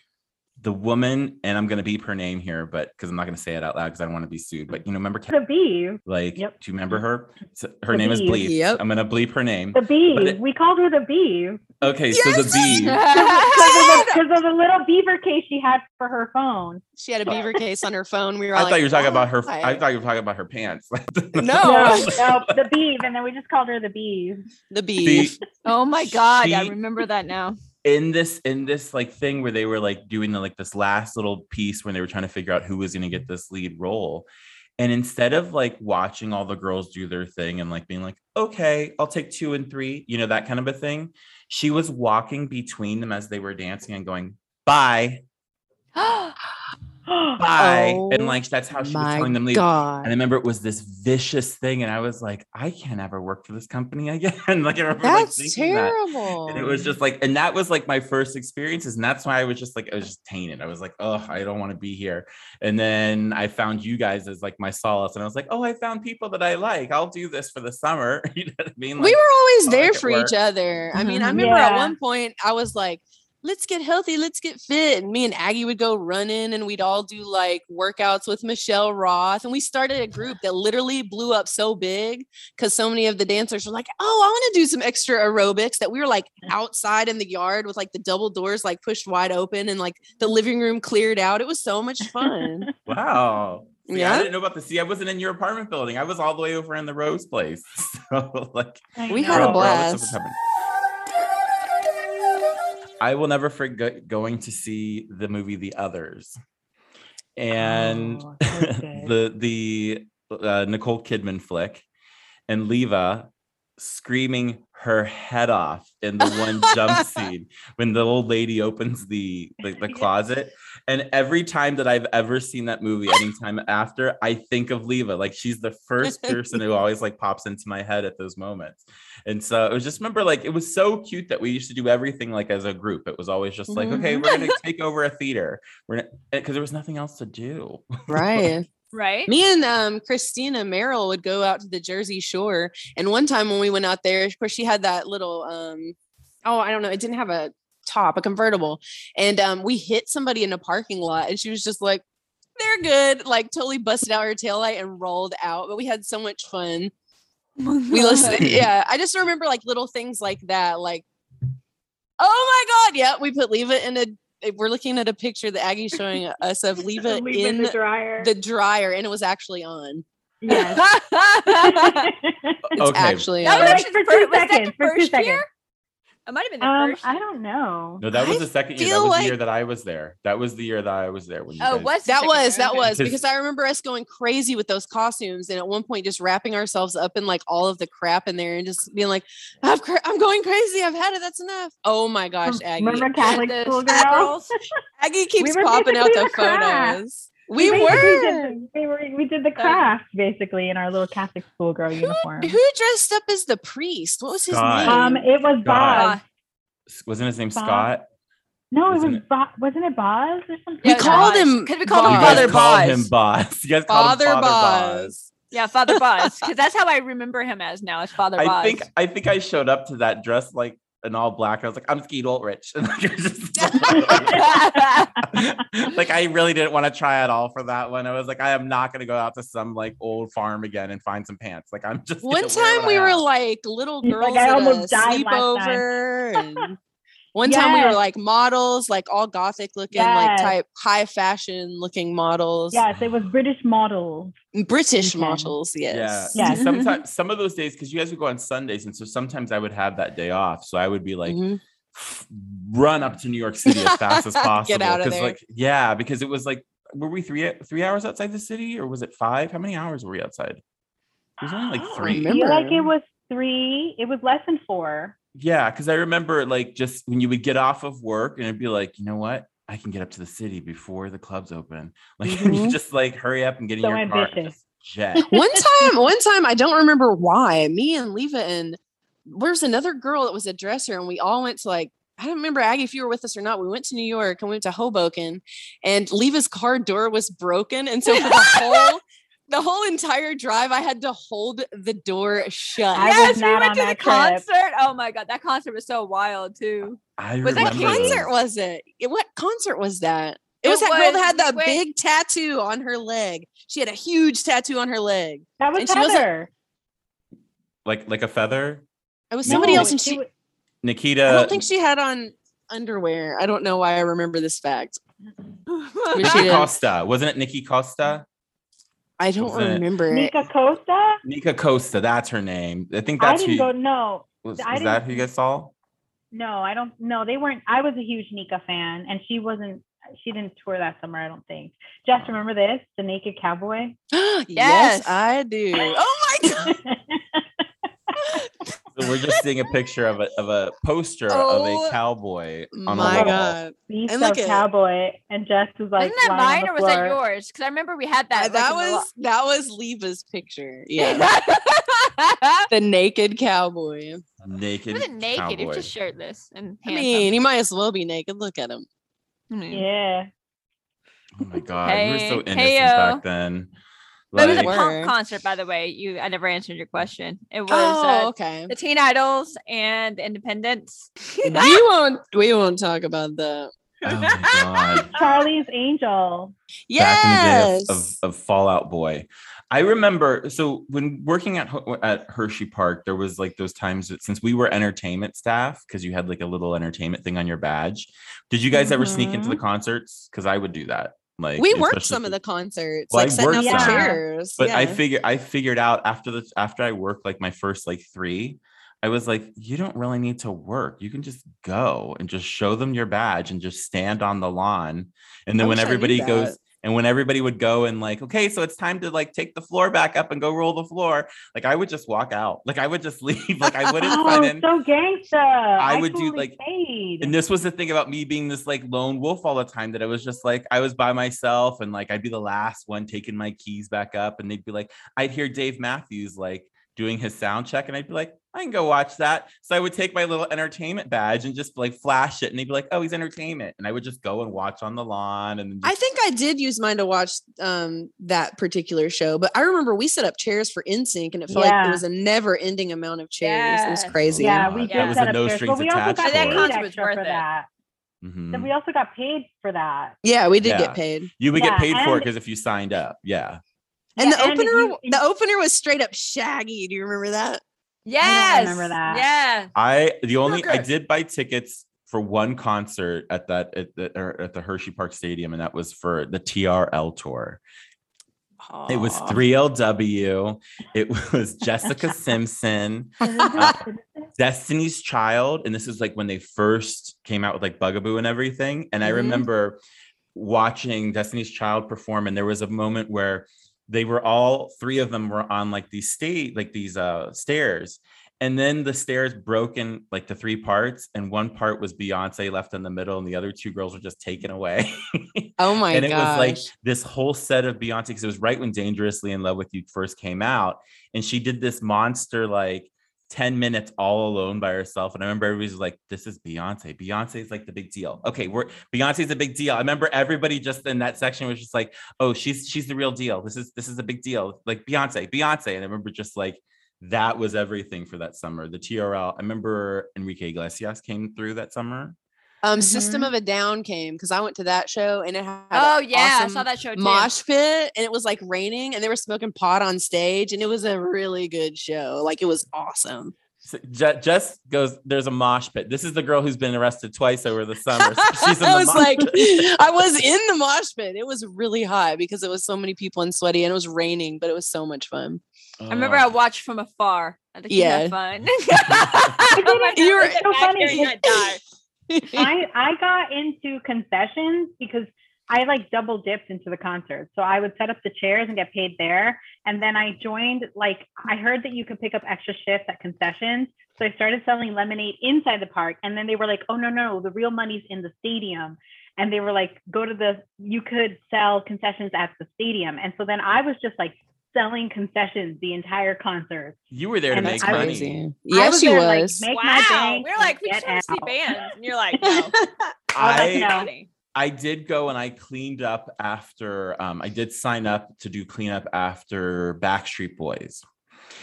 the woman, and I'm gonna beep her name here, but because I'm not gonna say it out loud because I don't want to be sued. But you know, remember Kat- The bees. like, Yep. do you remember her? So her The name is bees. Bleep. Yep. I'm gonna bleep her name. The bee. It- we called her the bee. Okay, so the bee. Because of, the little beaver case she had for her phone. She had a beaver case on her phone. We were I all thought like, you were talking about her. "Why?" I thought you were talking about her pants. No. No, no, the bee, And then we just called her the bees. the The- oh my god, I remember that now. In this in this like thing where they were like doing the, like this last little piece when they were trying to figure out who was going to get this lead role. And instead of like watching all the girls do their thing and like being like okay i'll take two and three you know that kind of a thing she was walking between them as they were dancing and going bye bye Oh and like that's how she was telling them leave God. and I remember it was this vicious thing, and I was like, I can't ever work for this company again. like I remember like, That's that. terrible. And it was just like, and that was like my first experiences. And that's why I was just like, I was just tainted. I was like, oh, I don't want to be here. And then I found you guys as like my solace. And I was like, oh, I found people that I like. I'll do this for the summer. you know what I mean? we were always there make for work. each other. I mean, I Mhm. remember at one point I was like, let's get healthy, let's get fit. And me and Aggie would go running and we'd all do like workouts with Michelle Roth. And we started a group that literally blew up so big because so many of the dancers were like, oh, I want to do some extra aerobics that we were like outside in the yard with like the double doors like pushed wide open and like the living room cleared out. It was so much fun. wow. See, I didn't know about the sea. I wasn't in your apartment building. I was all the way over in the Rose place. So like We had where a all- where all this stuff was blast. I will never forget going to see the movie The Others, and Oh, the the uh, Nicole Kidman flick, and Leva screaming her head off in the one jump scene when the old lady opens the the, the closet. And every time that I've ever seen that movie, anytime after, I think of Leva. Like she's the first person who always like pops into my head at those moments. And so it was just remember, like it was so cute that we used to do everything like as a group. It was always just like, okay, we're gonna take over a theater. We're because there was nothing else to do. right. right? Me and um, Christina Merrill would go out to the Jersey Shore. And one time when we went out there, of course, she had that little, um, oh, I don't know, it didn't have a top, a convertible. And um, we hit somebody in a parking lot, and she was just like, they're good, like totally busted out her taillight and rolled out. But we had so much fun. We listened. Yeah. I just remember like little things like that. Like, Oh my god! Yeah, we put leave it in a. We're looking at a picture that Aggie's showing us of leave it Leave it in the dryer. the dryer, and it was actually on. yes. It's Okay. actually That on. was Like actually for two was that the seconds, for two first seconds. year? It might have been the um, first. I don't know. No, that was I the second year. That was like- the year that I was there. That was the year that I was there when you Oh, guys- was That was year, that okay. was Because- because I remember us going crazy with those costumes, and at one point just wrapping ourselves up in like all of the crap in there, and just being like, "I've cra- "I'm going crazy. I've had it. That's enough." Oh my gosh, Aggie! Remember Catholic school girls. Aggie keeps were popping out the the photos. We basically were. did- we were we did the craft basically in our little Catholic schoolgirl uniform. Who dressed up as the priest? What was his Scott. name? Um, it was God. Boz. wasn't his name Bob. Scott? No, it Wasn't was it- Boz. Wasn't it Boz or something? We Yeah, called Boz. him 'Cause we called him You Boz. guys Father called Boz. him Boz. You guys called Father him Father Boz. Boz. Yeah, Father Boz, because that's how I remember him as now. As Father Boz. I think I think I showed up to that dressed like in all black. I was like, I'm Skeet Ulrich. And like, just- like I really didn't want to try at all for that one. I was like, I am not gonna go out to some like old farm again and find some pants. Like I'm just One time we were like little girls like, I at a almost died last sleepover. And one time we were like models, like all gothic looking, like type high fashion looking models. yes, it was British models. British Okay. models, yes. Yeah. Yes. See, sometimes some of those days, because you guys would go on Sundays, and so sometimes I would have that day off. So I would be like, Mhm. run up to New York City as fast as possible. Get out of 'cause, there. like, yeah, because it was like, were we three three hours outside the city, or was it five? How many hours were we outside? It was only like don't three. I feel like it was three. It was less than four. Yeah, because I remember like just when you would get off of work and it'd be like, you know what? I can get up to the city before the clubs open. Like you Mhm. just like hurry up and get in So your car. ambitious. just Jet. one time, one time, I don't remember why. Me and Leva and there's another girl that was a dresser, and we all went to like I don't remember Aggie if you were with us or not. We went to New York and we went to Hoboken, and Leva's car door was broken, and so for the whole the whole entire drive, I had to hold the door shut. I yes, we went to the that trip. concert. Oh my god, that concert was so wild too. I Was that what concert was it? It- What concert was that? It, It was that girl that had we that big tattoo on her leg. She had a huge tattoo on her leg. That was And she wasn't- Heather. like like a feather? It was somebody No, else, and she she. Nikita. I don't think she had on underwear. I don't know why I remember this fact. Nikki. Costa. Wasn't it Nikki Costa? I don't Wasn't it- remember it. Nikka Costa. Nikka Costa, that's her name. I think I that's who didn't go. No, was, I was didn't- that who you guys saw? no, I don't. No, they weren't. I was a huge Nikka fan, and she wasn't. She didn't tour that summer. I don't think. Just oh. remember this? The Naked Cowboy. yes. Yes. I do. Oh my god. So we're just seeing a picture of a of a poster of Oh a cowboy on my a wall. god. Beast And look of Cowboy, and Jess was like, Wasn't that lying mine or was that floor. yours? Because I remember we had that. Uh, that like, in the was that was Leva's picture. Yeah. the naked cowboy. Naked. he wasn't naked. He was just shirtless and I mean, he might as well be naked. Look at him. I mean, Yeah. Oh my god, we were so Hey- innocent heyo. back then. But it was a Like, punk concert, by the way. You, I never answered your question. It was Oh, uh, okay. the Teen Idols and the Independents. we won't we won't talk about that. oh my god. Charlie's Angel. back in the day Yes. of, of, of Fall Out Boy. I remember so when working at at Hershey Park, there was like those times that since we were entertainment staff, because you had like a little entertainment thing on your badge. Did you guys ever sneak into the concerts? Because I would do that. Like we worked some of the concerts, Well, I like setting up worked the chairs. but I yeah. figured I figured out after the after I worked like my first like three, I was like, you don't really need to work. You can just go and just show them your badge and just stand on the lawn. And then I when I everybody goes and when everybody would go and like, okay, so it's time to like take the floor back up and go roll the floor. Like I would just walk out. Like I would just leave. Like I wouldn't sign Oh, in. so gangsta. I, would do, like- stayed. And this was the thing about me being this like lone wolf all the time that I was just like I was by myself and like I'd be the last one taking my keys back up and they'd be like I'd hear Dave Matthews like doing his sound check and I'd be like I can go watch that. So I would take my little entertainment badge and just like flash it and they'd be like oh he's entertainment and I would just go and watch on the lawn and then I think I did use mine to watch um that particular show, but I remember we set up chairs for NSYNC and it felt like Yeah. there was a never ending amount of chairs. It was crazy. yeah, God, we that did was set a up no chairs, strings but we also attached got for paid. That concert was worth for it. that. Mhm. Then we also got paid for that. Yeah, we did Yeah. get paid. you would get Yeah, paid for it because if you signed up yeah And Yeah, the and if opener you- the opener was straight up shaggy. Do you remember that? Yes. I remember that. Yeah. I the only I did buy tickets for one concert at that at the, or at the Hershey Park Stadium, and that was for the TRL tour. It was 3LW. It was Jessica Simpson, uh, Destiny's Child, and this is like when they first came out with like Bug a Boo and everything. And I Mhm. remember watching Destiny's Child perform, and there was a moment where they were all three of them were on like these state like these uh stairs and then the stairs broke in like the three parts and one part was beyonce left in the middle and the other two girls were just taken away Oh my and it gosh. was like this whole set of Beyonce because it was right when Dangerously in Love with You first came out, and she did this monster like 10 minutes all alone by herself. And I remember everybody was like, This is Beyonce. Beyonce is like the big deal. Okay, we're Beyonce's a big deal. I remember everybody just in that section was just like, Oh, she's she's the real deal. This is this is a big deal. Like Beyonce, Beyonce. And I remember just like that was everything for that summer. The TRL. I remember Enrique Iglesias came through that summer. Um System Mhm. of a Down came because I went to that show and it had Oh a yeah, I saw that show too. mosh pit and it was like raining and they were smoking pot on stage and it was a really good show. Like it was awesome. So Jess goes, There's a mosh pit. This is the girl who's been arrested twice over the summer. So She's in I was mosh like, pit. I was in the mosh pit. It was really hot because it was so many people and sweaty and it was raining, but it was so much fun. I remember I Oh. watched from afar. I think Yeah. you had fun. didn't- my you were- God, so back funny there, you because- had died. I I got into concessions because I like double dipped into the concert. So I would set up the chairs and get paid there. And then I joined like I heard that you could pick up extra shifts at concessions. So I started selling lemonade inside the park. And then they were like, oh no, no, the real money's in the stadium. And they were like, go to the you could sell concessions at the stadium. And so then I was just like selling concessions the entire concert. You were there to make I was- money. I Yes, she there, like, was. make my Wow, bank we were like, we get just want to see bands, and you're like, no. I no. I did go and I cleaned up after um, I did sign up to do cleanup after Backstreet Boys.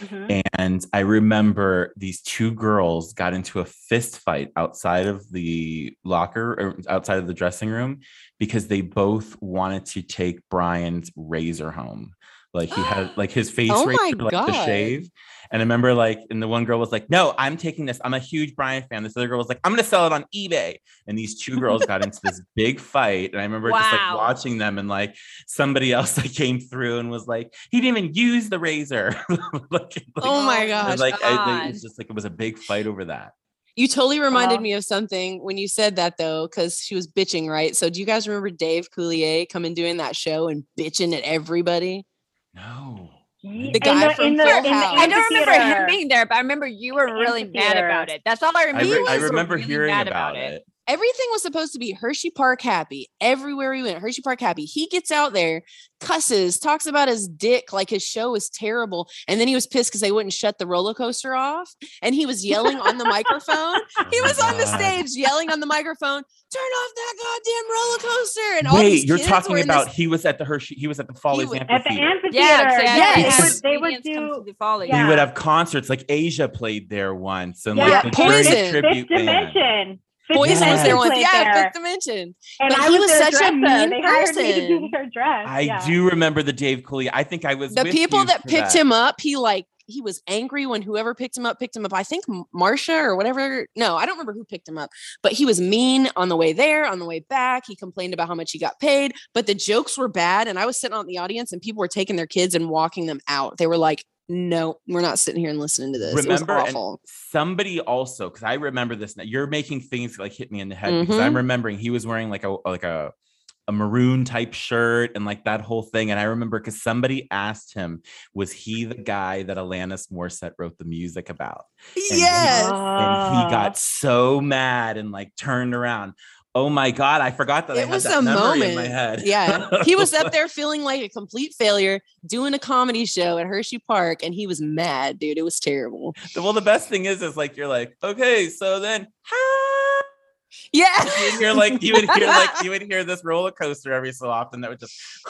Mhm. And I remember these two girls got into a fist fight outside of the locker or outside of the dressing room because they both wanted to take Brian's razor home. Like he had like his face Oh razor like God. shave. And I remember like, and the one girl was like, no, I'm taking this. I'm a huge Brian fan. This other girl was like, I'm gonna sell it on eBay. And these two girls got into this big fight. And I remember just like watching them and like somebody else that came through and was like, he didn't even use the razor. like, like, Oh my gosh. like I- God. it was just like it was a big fight over that. You totally reminded Aw. me of something when you said that though, because she was bitching, right? So do you guys remember Dave Coulier coming doing that show and bitching at everybody? No. The guy from Full House. I don't remember him being there, but I remember you were really mad about it. That's all I I, remember. re- I remember really hearing mad about it. Everything was supposed to be Hershey Park happy. Everywhere he went, Hershey Park happy. He gets out there, cusses, talks about his dick like his show is terrible. And then he was pissed because they wouldn't shut the roller coaster off. And he was yelling on the microphone. He Oh was on the stage yelling on the microphone, turn off that goddamn roller coaster. And all Wait, these you're kids talking were in about this- he was at the Hershey, he was at the Follies was- At the Amphitheater. amphitheater. Yeah, 'cause they had- Yes. they They would, they would do the Follies. We Yeah. would have concerts like Asia played there once and Yeah, like the Poison. Journey Fifth tribute Fifth band. Dimension. Fifth Poison was there once. Yeah, there. Fifth Dimension. And But I he was, was their such a mean They hired me to person. do their dress. I yeah. do remember the Dave Coulier. I think I was the with people you that picked that. him up, he like he was angry when whoever picked him up picked him up. I think M- Marsha or whatever. No, I don't remember who picked him up, but he was mean on the way there, on the way back. He complained about how much he got paid, but the jokes were bad. And I was sitting on the audience, and people were taking their kids and walking them out. They were like, "No, we're not sitting here and listening to this." Remember, it was awful. somebody also because I remember this. Now you're making things like hit me in the head because Mhm. I'm remembering he was wearing like a like a a maroon type shirt and like that whole thing. And I remember because somebody asked him, was he the guy that Alanis Morissette wrote the music about? he- yes. And Ah. he got so mad and like turned around. Oh my god, I forgot that I It had was that a memory in my moment. head. Yeah. He was up there feeling like a complete failure doing a comedy show at Hershey Park and he was mad, dude. It was terrible. well, the best thing is, is like you're like, okay, so then Yeah. you would hear like you would hear like you would hear this roller coaster every so often that would just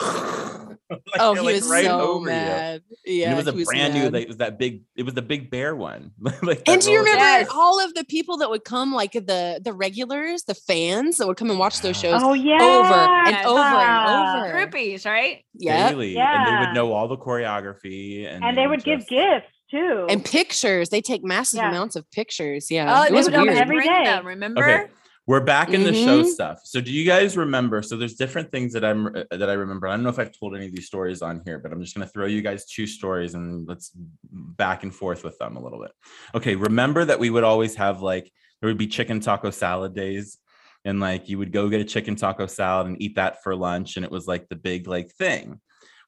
Oh, like, oh, he like, was right so over you. mad. And Yeah. it was a he brand new. Like, it was that big. It was the big bear one. like and do you remember Yes. all of the people that would come, like the the regulars, the fans that would come and watch those shows? Oh yeah. Over and Yes. over and over. Groupies, right? Yeah, daily, and they would know all the choreography, and, And they would give gifts too. and pictures. They take massive Yeah. amounts of pictures. Yeah, Oh, it was would come weird. every bring day. them, remember? Okay. We're back in the show Mhm. stuff. So do you guys remember? So there's different things that I'm uh, that I remember. I don't know if I've told any of these stories on here, but I'm just gonna throw you guys two stories and let's back and forth with them a little bit. Okay, remember that we would always have like there would be chicken taco salad days. And like you would go get a chicken taco salad and eat that for lunch, and it was like the big like thing.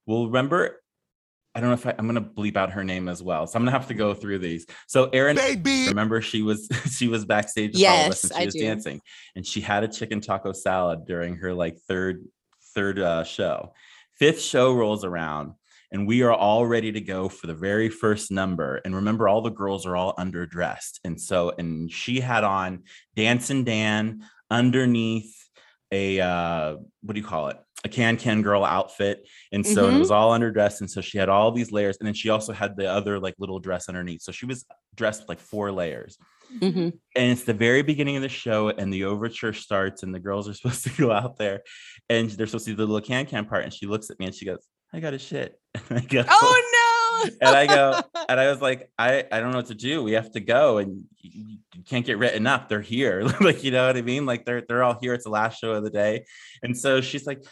Well, remember, I don't know if I, I'm gonna bleep out her name as well, so I'm gonna have to go through these. So Erin, Baby. remember she was she was backstage with all of us Yes, and she I was do. dancing and she had a chicken taco salad during her like third third uh, show fifth show rolls around and we are all ready to go for the very first number and remember all the girls are all underdressed and so and she had on dancing dan underneath a uh what do you call it a can can girl outfit and so and it was all underdressed and so she had all these layers and then she also had the other like little dress underneath so she was dressed like four layers Mhm. and it's the very beginning of the show and the overture starts and the girls are supposed to go out there and they're supposed to do the little can can part and she looks at me and she goes i got a shit and i go Oh no. And i go and i was like i i don't know what to do. We have to go and you, you can't get written up. They're here. Like you know what i mean? Like they're they're all here. It's the last show of the day. And so she's like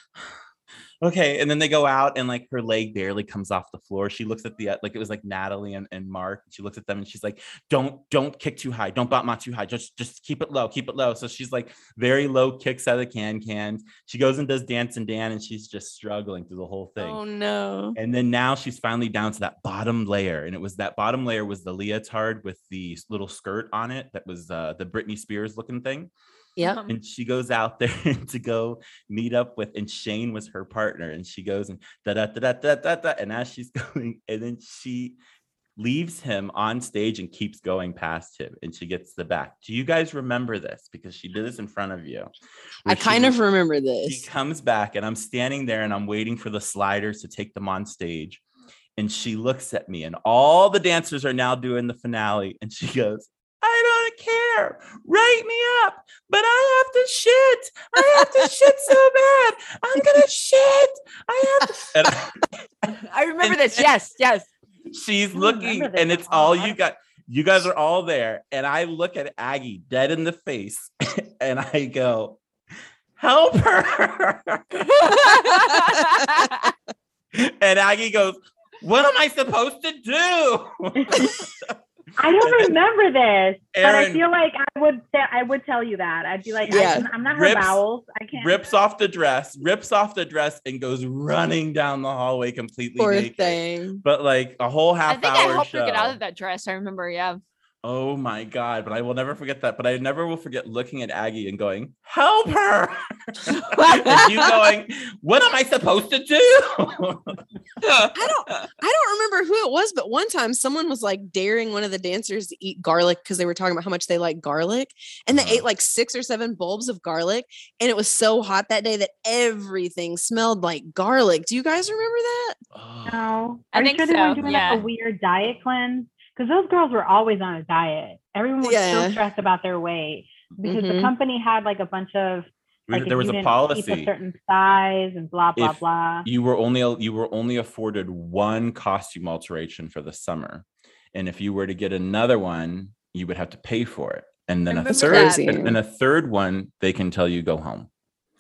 okay and then they go out and like her leg barely comes off the floor she looks at the uh, like it was like natalie and, and mark she looks at them and she's like don't don't kick too high don't bump out too high just just keep it low keep it low so she's like very low kicks out of the can cans she goes and does dance and dan and she's just struggling through the whole thing Oh no. and then now she's finally down to that bottom layer. And it was that bottom layer was the leotard with the little skirt on it that was uh, the Britney Spears looking thing. Yep. Um, And she goes out there to go meet up with, and Shane was her partner. And she goes and da da da da da da da. And as she's going, and then she leaves him on stage and keeps going past him and she gets the back. Do you guys remember this? Because she did this in front of you. I where she kind of remember this. She comes back and I'm standing there and I'm waiting for the sliders to take them on stage. And she looks at me, and all the dancers are now doing the finale. And she goes, I don't care. Write me up, but I have to shit. I have to shit so bad. I'm gonna shit. I have to. And I remember And- this. Yes, yes. she's looking, and it's at all all. you got. You guys are all there, and I look at Aggie dead in the face, and I go, "Help her!" And Aggie goes, What am I supposed to do? I don't remember this, but I feel like I would say I would tell you that. I'd be like, Yeah. I can, I'm not her Rips- bowels. I can't. rips off the dress, rips off the dress, and goes running down the hallway completely Poor naked. thing. But like a whole I half think I hour helped show. her get out of that dress. I remember. Yeah. Oh my god! But I will never forget that. But I never will forget looking at Aggie and going, "Help her!" and you going, "What am I supposed to do?" I don't I don't remember who it was, but one time someone was like daring one of the dancers to eat garlic because they were talking about how much they like garlic. And they Uh-huh. ate like six or seven bulbs of garlic. And it was so hot that day that everything smelled like garlic. Do you guys remember that? Oh. No, I are you think sure they weren't so, doing yeah. like a weird diet cleanse? Because those girls were always on a diet. Everyone was Yeah. so stressed about their weight because the Mhm. company had like a bunch of like there was a policy. a certain size and blah blah If blah. you were only you were only afforded one costume alteration for the summer and if you were to get another one you would have to pay for it and then a third and, and a third one they can tell you go home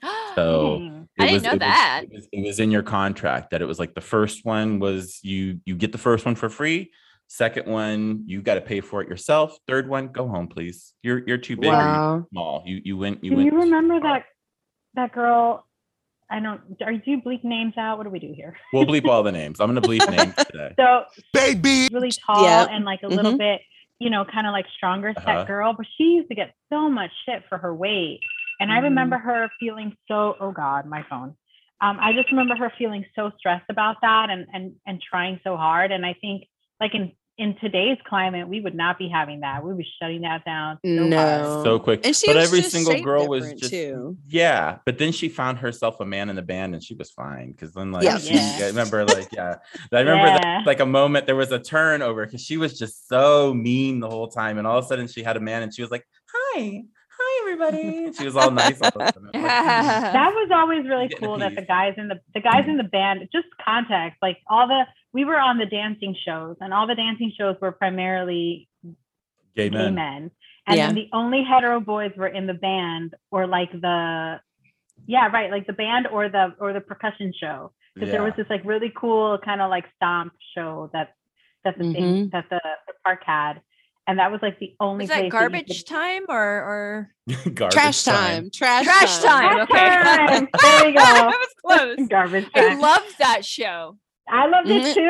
so I didn't was- know it was- that. it was, it was in your contract that it was like the first one was you you get the first one for free second one you got to pay for it yourself third one go home please you're you're too big or you're Wow. small you you went you Do went you remember that that girl? I don't. Are do you bleep names out? What do we do here? we'll bleep all the names i'm gonna bleep names today So Baby. really tall Yeah. and like a little Mhm. bit, you know, kind of like stronger set Uh-huh. girl, but she used to get so much shit for her weight. And I Mhm. remember her feeling so oh god, my phone. Um, I just remember her feeling so stressed about that and and and trying so hard. And I think like in in today's climate, we would not be having that. We would be shutting that down. So hard. No. so quick And she but was every just single girl was just too. yeah but then she found herself a man in the band and she was fine because then like Yeah. she- Yeah. I remember like yeah i remember Yeah. that, like a moment there was a turnover because she was just so mean the whole time and all of a sudden she had a man and she was like hi hi everybody she was all nice all of a like, that was always really cool that the guys in the the guys in the band just context like all the we were on the dancing shows and all the dancing shows were primarily gay gay men men and Yeah. then the only hetero boys were in the band or like the yeah right like the band or the or the percussion show because there was this like really cool kind of like stomp show that that the thing mm-hmm. that the, the park had and that was like the only Was that you garbage could- time or or Garbage Trash time. Trash, trash time? Trash Okay. There we go. I was close. garbage time. I time. loved that show. I loved it too.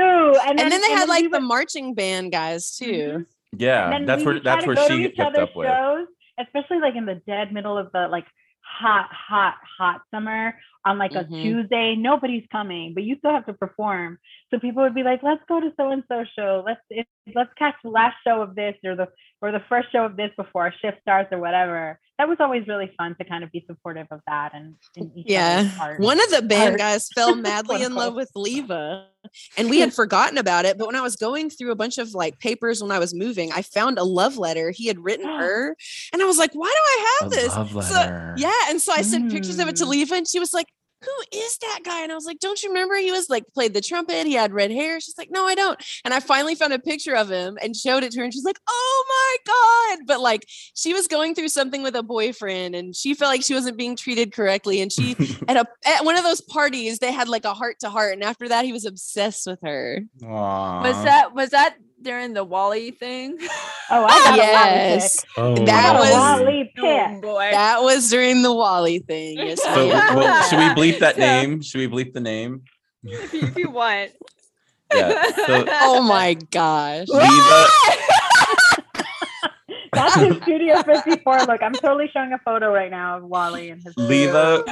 And And then, then they had we like would- the marching band guys too. Mhm. Yeah, that's where that's where she each kept other's up with. shows, especially like in the dead middle of the like hot, hot, hot summer on like a Mhm. Tuesday. Nobody's coming, but you still have to perform. So people would be like, "Let's go to so and so show. Let's if, let's catch the last show of this or the or the first show of this before our shift starts or whatever." That was always really fun to kind of be supportive of that and in each Yeah. other's. One of the band Art. guys fell madly in love with Leva. And we had forgotten about it. But when I was going through a bunch of like papers when I was moving, I found a love letter he had written her. And I was like, why do I have A this? love So- letter. yeah. And so I sent pictures of it to Mm. Leva and she was like, who is that guy? And I was like, don't you remember he was like played the trumpet? He had red hair. She's like, no, I don't. And I finally found a picture of him and showed it to her. And she's like, oh my God. But like she was going through something with a boyfriend and she felt like she wasn't being treated correctly. And she at a at one of those parties, they had like a heart to heart. And after that, he was obsessed with her. Aw. Was that was that during the Wally thing? oh, I got yes. Oh, That a was- Wally pick. Oh boy. That was during the Wally thing. Yes, So, well, should we bleep that So- name? Should we bleep the name? if, you, if you want. Yeah. So oh my gosh. Leva, That's his Studio 54 look. I'm totally showing a photo right now of Wally and his Leva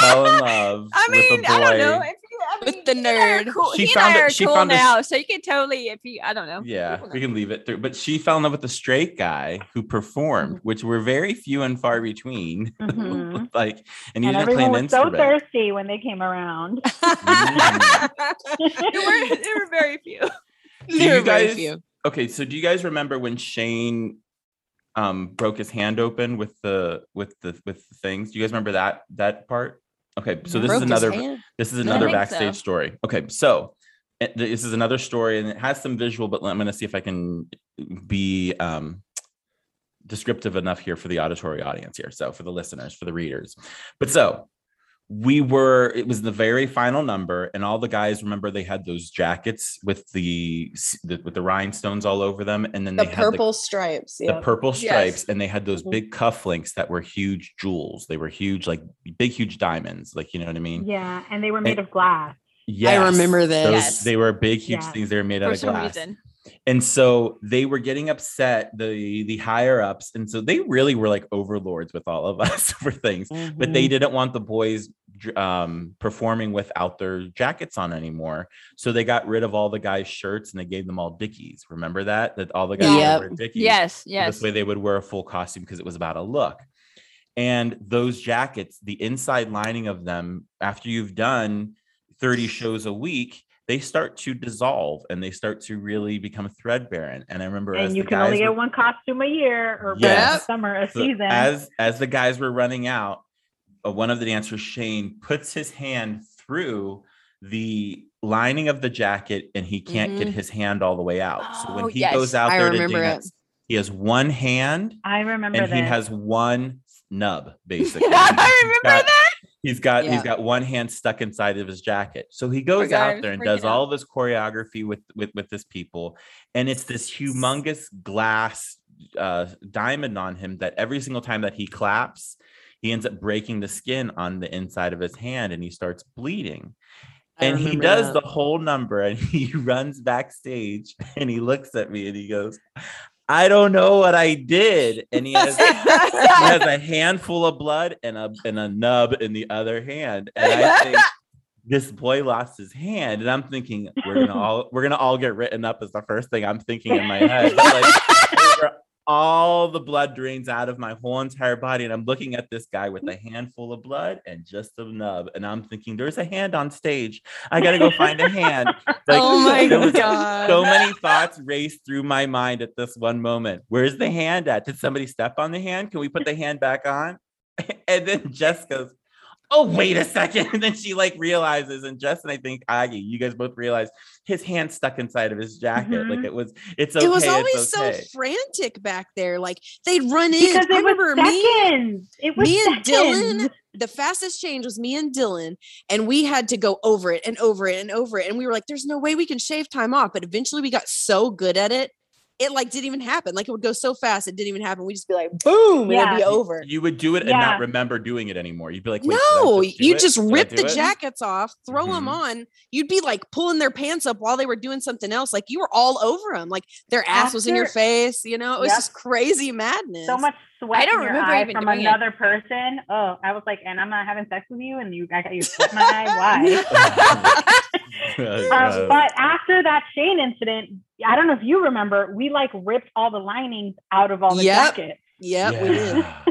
fell in love I mean, with a boy. I don't know. If you, I With the he and I are nerd. Cool. She he found and I it- are she cool found a s- now, so you can totally, if you, I don't know. Yeah, we can leave it through. But she fell in love with the straight guy who performed, which were very few and far between. Mhm. like, and he and didn't play an was so thirsty when they came around. there, were, there were very few. Do There you were very guys- few. Okay, so do you guys remember when Shane um broke his hand open with the with the with the things? Do you guys remember that that part? Okay, so this Broke is another this is another backstage so. story. Okay, so uh, this is another story and it has some visual, but I'm going to see if I can be um descriptive enough here for the auditory audience here. So for the listeners, for the readers. But so we were it was the very final number and all the guys remember they had those jackets with the, the with the rhinestones all over them and then The they had purple stripes. the, Yeah. the purple stripes Yes. and they had those Mhm. big cufflinks that were huge jewels they were huge like big huge diamonds like you know what i mean Yeah, and they were made of glass. Yes, I remember those- this. Yes. they were big huge Yeah. things they were made out of some glass reason. And so they were getting upset the the higher ups and so they really were like overlords with all of us for things but Mm-hmm. they didn't want the boys um, performing without their jackets on anymore. So they got rid of all the guys' shirts and they gave them all Dickies. Remember that? That all the guys Yep. Dickies. Yes, So yes. This way they would wear a full costume because it was about a look. And those jackets, the inside lining of them, after you've done 30 shows a week, they start to dissolve and they start to really become threadbare. And I remember as And you the can guys only were- get one costume a year or Yes. a summer, a so season. as as the guys were running out, uh, one of the dancers, Shane, puts his hand through the lining of the jacket and he can't get Mhm. his hand all the way out. so Oh, when he yes. goes out there to remember it. dance, he has one hand I remember and that. he has one nub, basically. I remember got- that. He's got Yeah. he's got one hand stuck inside of his jacket. So he goes out there and does all of his choreography with with with his people, and it's this humongous glass uh, diamond on him that every single time that he claps, he ends up breaking the skin on the inside of his hand, and he starts bleeding. I And he does that. the whole number, and he runs backstage, and he looks at me, and he goes, "I don't know what I did," and he has he has a handful of blood and a and a nub in the other hand. And I think this boy lost his hand. And I'm thinking we're gonna all we're gonna all get written up as the first thing I'm thinking in my head. But, like all the blood drains out of my whole entire body. And I'm looking at this guy with mm. a handful of blood and just a nub. And I'm thinking, there's a hand on stage. I gotta go find a hand. Like, oh my god. so many thoughts raced through my mind at this one moment. Where's the hand at? Did somebody step on the hand? Can we put the hand back on? And then Jess goes, oh wait a second and then she like realizes and justin i think aggie you guys both realize his hand stuck inside of his jacket like Mhm. it was it's okay it was always okay. so frantic back there. Like they'd run in. Because I it was remember me, seconds. It was me and seconds. Dylan, the fastest change was me and Dylan, and we had to go over it and over it and over it. And we were like, there's no way we can shave time off. But eventually we got so good at it, it like didn't even happen. Like it would go so fast, it didn't even happen. We'd just be like, boom, and it'd be over. you would do it and Yeah. not remember doing it anymore you'd be like Wait, no, just you it? just rip the it?" jackets off, throw them Mhm. on. You'd be like pulling their pants up while they were doing something else. Like you were all over them. Like their ass was in your face. You know, it was Yep. just crazy madness. so much sweat don't in your remember eye even from doing it. another person. Oh, I was like, and I'm not having sex with you, and you, I got you sweat in my eye. Why? Um, but after that Shane incident, I don't know if you remember, we like ripped all the linings out of all the Yep. jackets. Yep, we did. Yeah.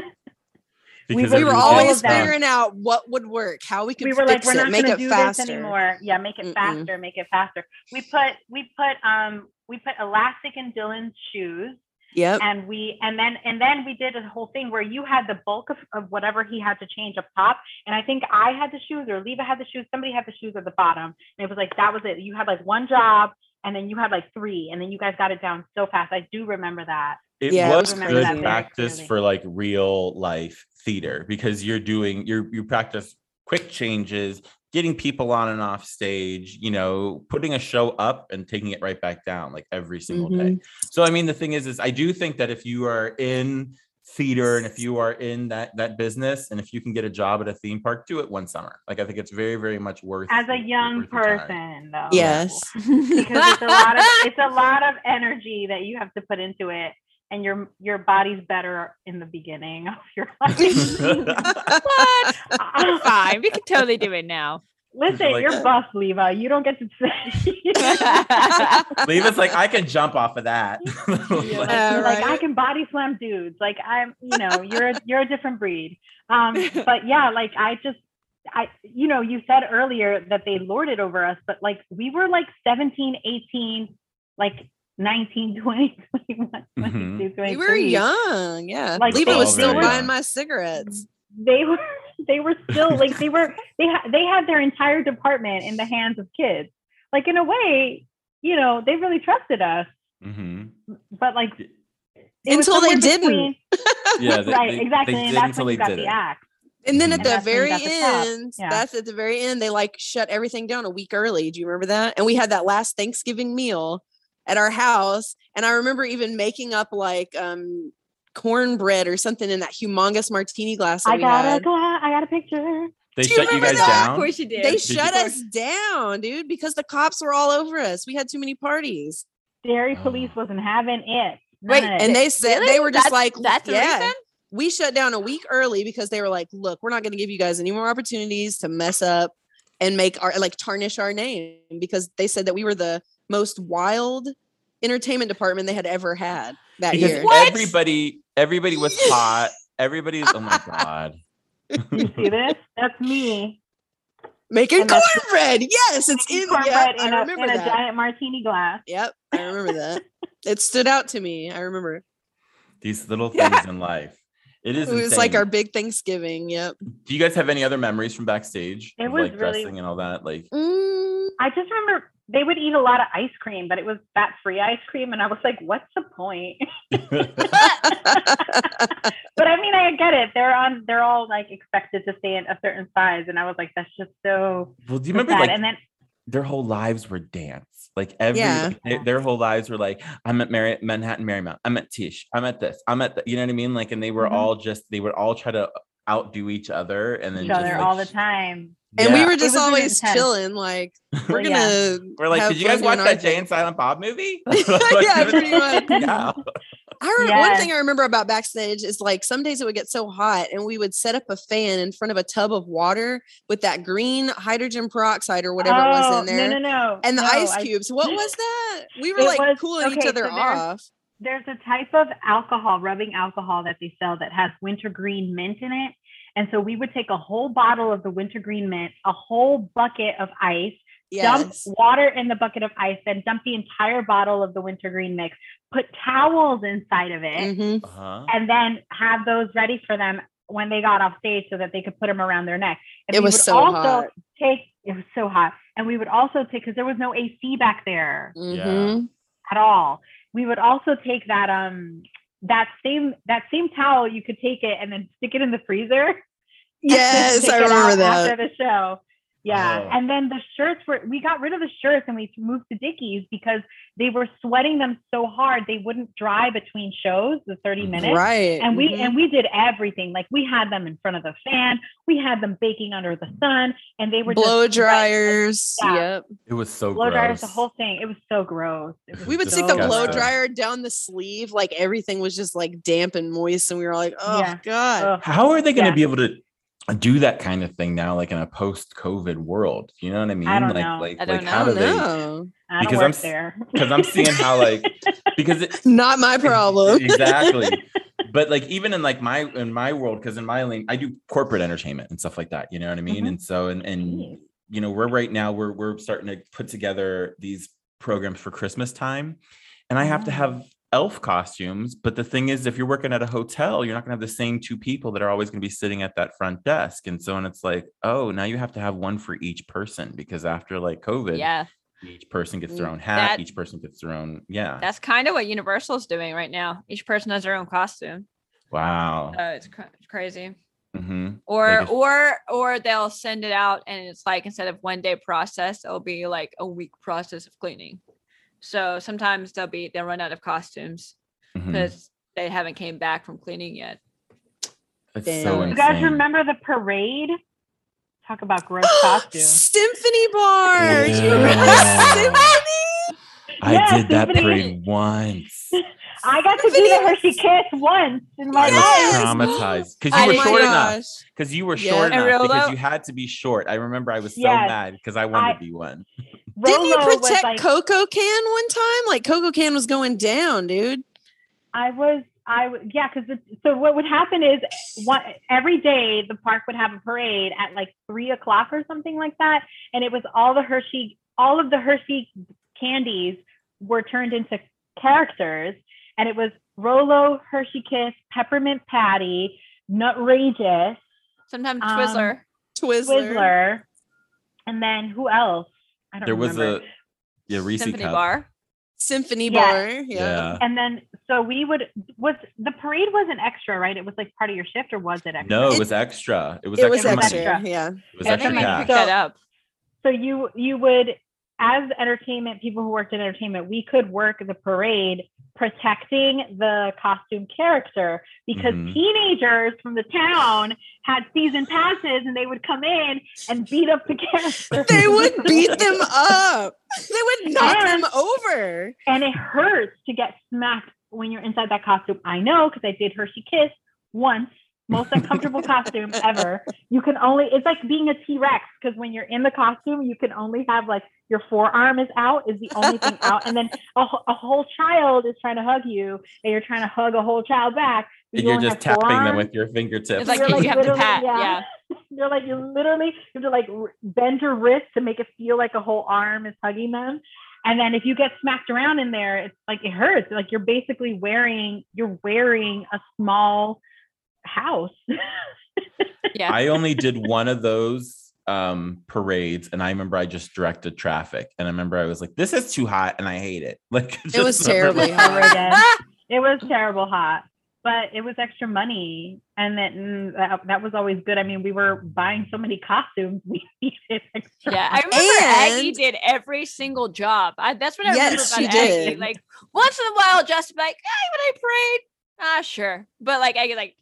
We Because were- We were always figuring out what would work, how we could We were like, we're it, not make going it to do faster. this anymore. Yeah, make it Mm-mm. faster, make it faster. We put we put um we put elastic in Dylan's shoes Yep. and we and then and then we did a whole thing where you had the bulk of, of whatever he had to change up top. And i think i had the shoes or leva had the shoes somebody had the shoes at the bottom. And it was like that was it. You had like one job and then you had like three and then you guys got it down so fast. I do remember that. It Yeah, was remember good practice clearly. for like real life theater because you're doing you're you practice quick changes getting people on and off stage you know putting a show up and taking it right back down like every single day. Mhm. so i mean the thing is is i do think that if you are in theater and if you are in that that business and if you can get a job at a theme park do it one summer. Like i think it's very very much worth as a young person though. Yes. because it's a lot of it's a lot of energy that you have to put into it and your your body's better in the beginning of your life what? You're fine. We can totally do it now. listen like- you're buff leva you don't get to say Leva's like i can jump off of that Like, Yeah, you're like I can body slam dudes. Like I'm, you know, you're a- you're a different breed. Um, but yeah, like I just, I, you know, you said earlier that they lorded over us, but like we were like 17, 18, like 19, 20, 21, Mhm. 22, 23. we were young. Yeah. Like, Leva was still very buying my cigarettes. They were, they were still like they were they had they had their entire department in the hands of kids. Like in a way, you know, they really trusted us, Mhm. but like Until they didn't. between- yeah they, right, they- exactly, they and that's until when you they got the it. act. And then at And the that's when you very the end, Yeah. that's at the very end, they like shut everything down a week early. Do you remember that? And we had that last Thanksgiving meal at our house. And I remember even making up like um cornbread or something in that humongous martini glass that I we got a had. gla- I got a picture. they Do you shut you remember guys that? Of down course you did. They you- shut us down, dude, because the cops were all over us. We had too many parties. Derry Oh. police wasn't having it. Wait, None of And it. they said Really? they were just That's- like, that's yeah. reason? We shut down a week early because they were like, look, we're not going to give you guys any more opportunities to mess up and make our like tarnish our name because they said that we were the most wild entertainment department they had ever had that because year. What? everybody everybody was hot everybody's oh my god you see this? That's me. Making and that's- cornbread. Yes, it's in. Cornbread Yep, in, I a, remember in a that. giant martini glass. Yep, I remember that. It stood out to me. I remember. these little things Yeah. in life it is It was like our big Thanksgiving. Yep. do you guys have any other memories from backstage It was like really- dressing and all that like Mm, I just remember they would eat a lot of ice cream, but it was fat free ice cream. And I was like, what's the point? but I mean, I get it. They're on, they're all like expected to stay in a certain size. And I was like, that's just so well do you remember sad. like and then their whole lives were dance like every Yeah. like, they- their whole lives were like i'm at Mary, manhattan marymount i'm at Tisch i'm at this i'm at the, you know what i mean like and they were Mhm. all just they would all try to outdo each other and then each just, other like, all the time. And we were just always chilling. Like we're gonna. we're like did you guys fun watch doing that jay and silent bob movie Yeah, pretty much. yeah I remember one thing I remember about backstage is like some days it would get so hot and we would set up a fan in front of a tub of water with that green hydrogen peroxide or whatever it was Oh, in there. No, no, no. And the no, ice I- cubes. What was that? We were like was- cooling each other so there's- off. there's a type of alcohol, rubbing alcohol that they sell that has wintergreen mint in it. And so we would take a whole bottle of the wintergreen mint, a whole bucket of ice, dump water in the bucket of ice, then dump the entire bottle of the wintergreen mix, put towels inside of it, Mhm. uh-huh. and then have those ready for them when they got off stage so that they could put them around their neck. And It we was would so also hot. take it was so hot. And we would also take because there was no AC back there Mhm. at all. We would also take that um that same that same towel. You could take it and then stick it in the freezer. Yes, I remember that. after the show. Yeah, Oh. and then the shirts were we got rid of the shirts and we moved to Dickies because they were sweating them so hard they wouldn't dry between shows, the 30 minutes. Right. And we Mhm. and we did everything. Like we had them in front of the fan, we had them baking under the sun, and they were blow just dryers. Yeah. Yep. It was so blow gross. dryers, the whole thing. It was so gross. Was We would so stick the blow dryer down the sleeve, like everything was just like damp and moist, and we were like, "Oh Yeah. God!" Ugh. How are they going to Yeah. be able to do that kind of thing now, like in a post-COVID world? You know what I mean? I don't like, know. like, I don't like know. how do don't they? I don't because work I'm there. Because I'm seeing how like because it Not my problem. exactly. But like even in like my in my world, because in my lane, I do corporate entertainment and stuff like that. You know what I mean? Mhm. And so and and you know we're right now we're we're starting to put together these programs for Christmas time, and I have to Oh. have elf costumes. But the thing is, if you're working at a hotel, you're not gonna have the same two people that are always gonna be sitting at that front desk. And so and it's like, oh, now you have to have one for each person because after like COVID, Yeah, each person gets their Mm, own hat, that- each person gets their own, yeah. that's kind of what Universal's doing right now. Each person has their own costume. Wow. So it's, it's crazy. hmm Or just- or or they'll send it out and it's like instead of one day process, it'll be like a week process of cleaning. So sometimes they'll be they'll run out of costumes mm-hmm. because they haven't came back from cleaning yet. It's Damn. so You You guys remember the parade? Talk about gross costumes. Symphony bar. Do you remember Symphony? I Yeah, did that Symphony. parade once. I got to do the Hershey Kiss once in my I Yes. was traumatized because I oh you were short too. enough. Because you were short enough. Because you had to be short. I remember I was so Yes. mad because I wanted I- to be one. Didn't you protect like- Coco Can one time? Like Coco Can was going down, dude. I was, I w- yeah, because so what would happen is one every day the park would have a parade at like three o'clock or something like that, and it was all the Hershey, all of the Hershey candies were turned into characters, and it was Rolo, Hershey Kiss, Peppermint Patty, Nutrageous, Sometimes Um, Twizzler. Twizzler. Twizzler, and then who else? I don't There was a yeah Reese Symphony cup. Bar. Symphony Yeah. bar. Yeah. Yeah. and then so we would was the parade wasn't extra, right? It was like part of your shift, or was it extra? No, it It- was extra. It was It was extra. money. extra. extra. Yeah. It was extra then, cash. Pick that up. so you you would as entertainment people who worked in entertainment we could work the parade protecting the costume character because Mhm. teenagers from the town had season passes and they would come in and beat up the character They would beat them up. They would knock And- them over. and it hurts to get smacked when you're inside that costume i know because i did hershey kiss once most uncomfortable costume ever you can only it's like being a t-rex because when you're in the costume you can only have like your forearm is out is the only thing out and then a, a whole child is trying to hug you and you're trying to hug a whole child back And you you're just have tapping them with your fingertips. It's like You're you like have to pat. yeah. Yeah. you're like you literally you have to like bend your wrist to make it feel like a whole arm is hugging them and then if you get smacked around in there it's like it hurts like you're basically wearing you're wearing a small house Yeah. I only did one of those um parades and I remember I just directed traffic and I remember I was like this is too hot and I hate it like It was terribly hot. it was terrible hot but it was extra money and then that, that was always good i mean we were buying so many costumes we needed extra Yeah, I remember Aggie did every single job. I, that's what I Yes, remember she about Aggie. did. Like once in a while, just like, hey, when I prayed, ah, sure. But like Aggie, like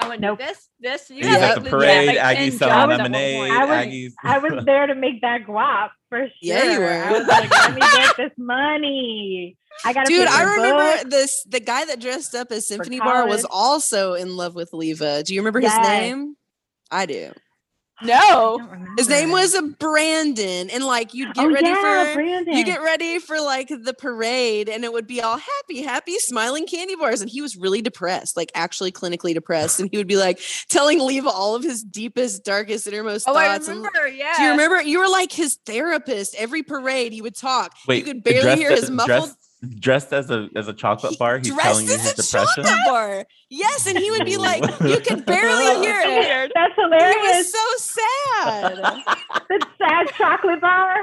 I want to Nope. this, this. You He's have, like, the legit, parade, like, Aggie selling jobs at one lemonade. I was- Aggie's I was there to make that guap for sure. Yeah, you were. I was like, let me get this money. I got to Dude, I book. remember this the guy that dressed up as Symphony Bar was also in love with Leva. Do you remember his name? I do. I No, His name was Brandon, and like you'd get oh, ready yeah, for Brandon. you get ready for like the parade, and it would be all happy, happy, smiling candy bars, and he was really depressed, like actually clinically depressed, and he would be like telling Leva all of his deepest, darkest, innermost oh, I thoughts. and- remember. Yeah. do you remember? You were like his therapist. Every parade, he would talk. Wait, you could barely hear his muffled. dressed- dressed as a as a chocolate bar. He's Dressed telling you his a depression. chocolate bar. Yes, and he would be like, you could barely hear it. Weird. That's He hilarious. was so sad. the sad chocolate bar.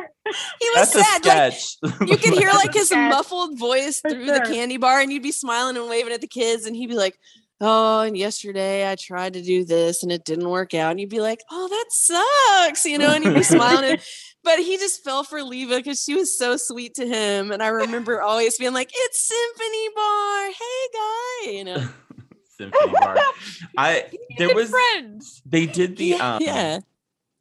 He was That's a sad. Like you could hear like his muffled voice For through the candy bar, and you'd be smiling and waving at the kids, and he'd be like, "Oh, and yesterday I tried to do this and it didn't work out," and you'd be like, "Oh, that sucks," you know, and you'd be smiling. And, but he just fell for Leva because she was so sweet to him, and I remember always being like, "It's Symphony Bar, hey guy," you know. Symphony bar. I there was friends. they did the yeah, um yeah.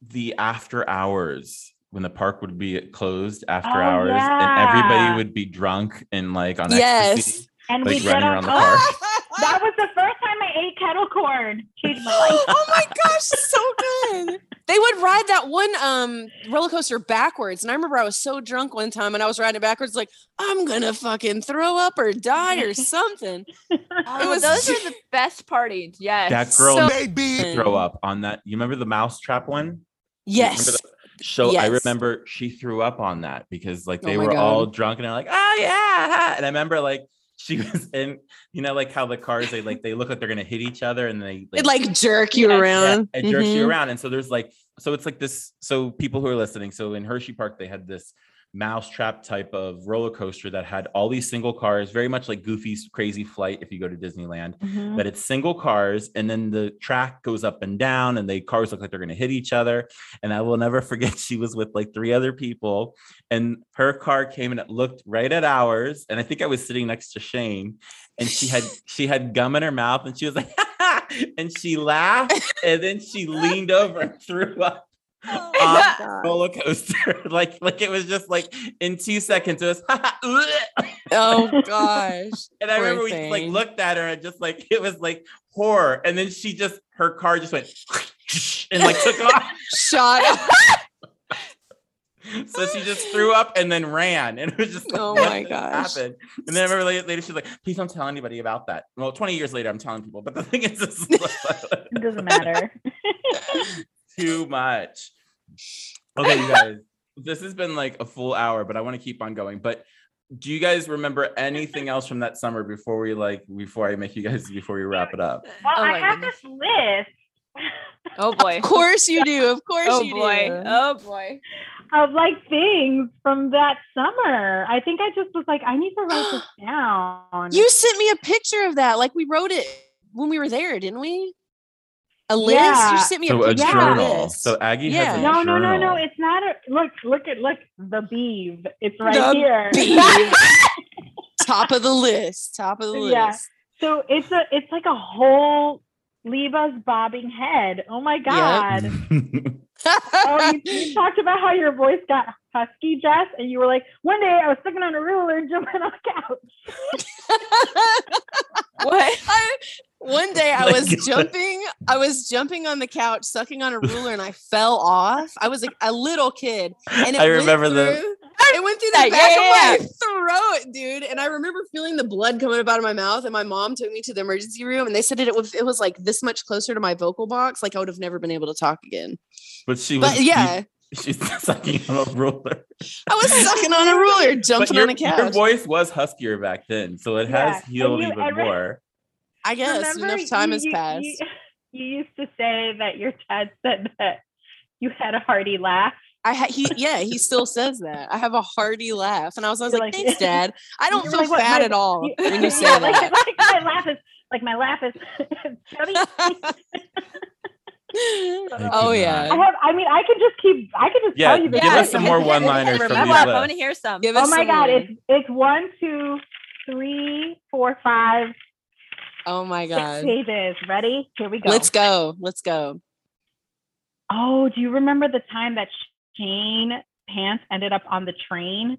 the after hours when the park would be closed after Oh, hours and everybody would be drunk and like on Yes. ecstasy. And Like we did running our around the oh, park. That was the first time I ate kettle corn. Changed my life. oh my gosh, so good. They would ride that one um roller coaster backwards. And I remember I was so drunk one time and I was riding it backwards, like, I'm gonna fucking throw up or die or something. Oh, was those are the best parties. Yes. That girl So- Maybe. throw up on that. You remember the mouse trap one? You remember Yes. So I remember she threw up on that because like Oh they my were God. all drunk and they're like, oh yeah. And I remember like she was in, you know, like how the cars they like they look like they're gonna hit each other and they It like jerk you yeah, around. it jerks you Mhm. around. And so there's like, so it's like this. So people who are listening, so in Hershey Park, they had this mousetrap type of roller coaster that had all these single cars, very much like Goofy's Crazy Flight if you go to Disneyland. Mhm. That it's single cars, and then the track goes up and down, and the cars look like they're going to hit each other. And I will never forget, she was with like three other people, and her car came and it looked right at ours. And I think I was sitting next to Shane, and she had she had gum in her mouth, and she was like, and she laughed, and then she leaned over and threw up Oh on my the roller coaster. like like it was just like in two seconds it was Oh gosh. and I Poor remember we like looked at her and just like it was like horror. And then she just her car just went and like took off. Shot up. So she just threw up and then ran. And it was just like, Oh what my gosh. happened? And then I remember later, later she's like, please don't tell anybody about that. Well, 20 years later, I'm telling people. But the thing is, It doesn't matter. too much. Okay, you guys, this has been like a full hour, but I want to keep on going. But do you guys remember anything else from that summer before we like before I make you guys before we wrap it up? Well, Oh I have goodness. this list Oh boy. Of course you do. Of course Oh you boy. do. Oh boy. of like things from that summer. I think I just was like, I need to write this down. You sent me a picture of that. Like we wrote it when we were there, didn't we? A list. Yeah. You sent me So a a picture Yeah. of journal. this. So Aggie Yeah. has a no, no, no, no. journal. It's not a look. Look at look the beeve. It's right The here. beeve. Top of the list. Top of the list. Yeah. So it's a it's like a whole Leva's bobbing head. Oh my god. oh, you, you talked about how your voice got husky, Jess, and you were like, one day I was sitting on a ruler and jumping on a couch. What? I, one day I was jumping, I was jumping on the couch, sucking on a ruler, and I fell off. I was like a little kid, and it I went remember the- through- It went through Yeah, the back yeah, of my throat, dude. And I remember feeling the blood coming up out of my mouth. And my mom took me to the emergency room, and they said it, it was it was like this much closer to my vocal box, like I would have never been able to talk again. but she was But yeah, she's sucking on a ruler. I was sucking on a ruler, But jumping your, on a couch. your voice was huskier back then, so it has and healed you- even I more. I guess Remember, enough time you- has passed. You, you used to say that your dad said that you had a hearty laugh. I ha- he yeah he still says that. I have a hearty laugh, and I was, I was like, like- "Thanks, Dad." I don't feel like, what, fat my- at all You- when you say yeah, like, that. like my laugh is like my laugh is chubby. oh I yeah, have. I mean, I can just keep. I can just Yeah, tell you. the give us some more one-liners from Remember these up. I want to hear some. Oh give Oh my some god! more. It's it's one, two, three, four, five, oh my god. Six god. pages. Ready? Here we go. Let's go. Let's go. Oh, do you remember the time that Shane pants ended up on the train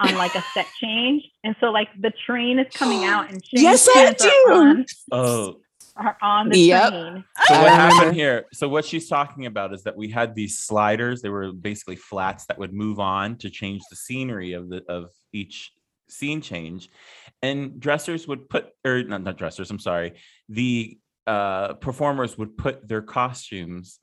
on like a set change? And so like the train is coming out and Shane's Yes, I pants are do. on, Oh, are on the Yep. train. so what happened here? So what she's talking about is that we had these sliders. They were basically flats that would move on to change the scenery of the of each scene change, and dressers would put or not, not dressers. I'm sorry. The uh, performers would put their costumes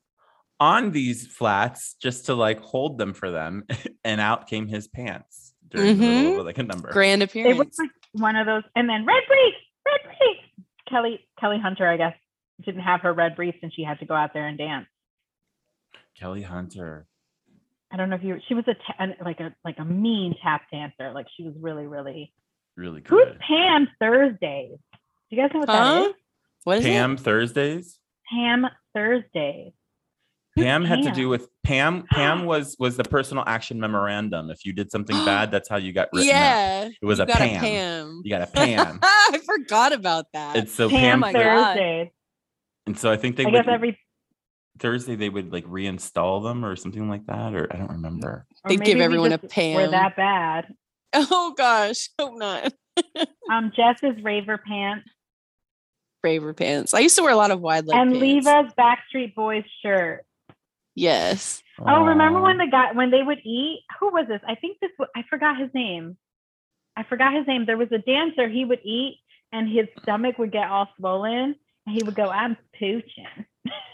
on these flats just to like hold them for them, and out came his pants. during the middle Mhm. of like a number. Grand appearance. It was like one of those, and then red briefs, red briefs. Kelly Kelly Hunter, I guess, didn't have her red briefs, and she had to go out there and dance. Kelly Hunter. I don't know if you. She was a ta- like a like a mean tap dancer. Like she was really really. Really good. Who's good. Pam Thursdays? Do you guys know what that Huh? is? What is Pam it? Thursdays. Pam Thursdays. Who's Pam had to do with Pam. Pam was was the personal action memorandum. If you did something bad, that's how you got written. up. It was you a got Pam. a Pam. You got a Pam. I forgot about that. It's so Pam, Pam, my Thursdays. and so I think they I would guess every. Thursday they would like reinstall them or something like that, or I don't remember. They'd give everyone a Pam. We're that bad. Oh gosh, hope not. Um, Jess is Raver Pants Braver pants. I used to wear a lot of wide leg and pants. Leva's Backstreet Boys shirt. Yes. Oh, remember when the guy when they would eat? Who was this? I think this. wa- I forgot his name. I forgot his name. There was a dancer. He would eat, and his stomach would get all swollen, and he would go, "I'm pooching."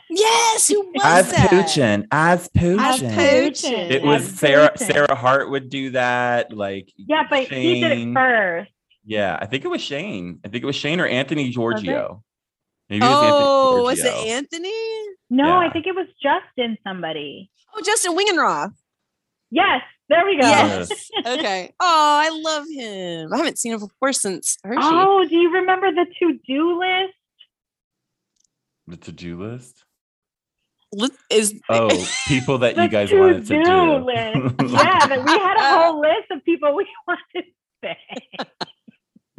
Yes. Who was As that? Poochin, as Poochin. As Poochin. It I'm was Sarah. Poochin. Sarah Hart would do that. Like Yeah, but he did it Shane. first. Yeah, I think it was Shane. I think it was Shane or Anthony Giorgio. Maybe it was Oh, Anthony was it Anthony? No, Yeah. I think it was Justin somebody. Oh, Justin Wingenroth. Yes, there we go. Yes. okay. Oh, I love him. I haven't seen him before since Hershey. Oh, do you remember the to-do list? The to-do list. Li- Is Oh, people that you guys wanted to to-do list. yeah, that we had a uh, whole list of people we wanted to say.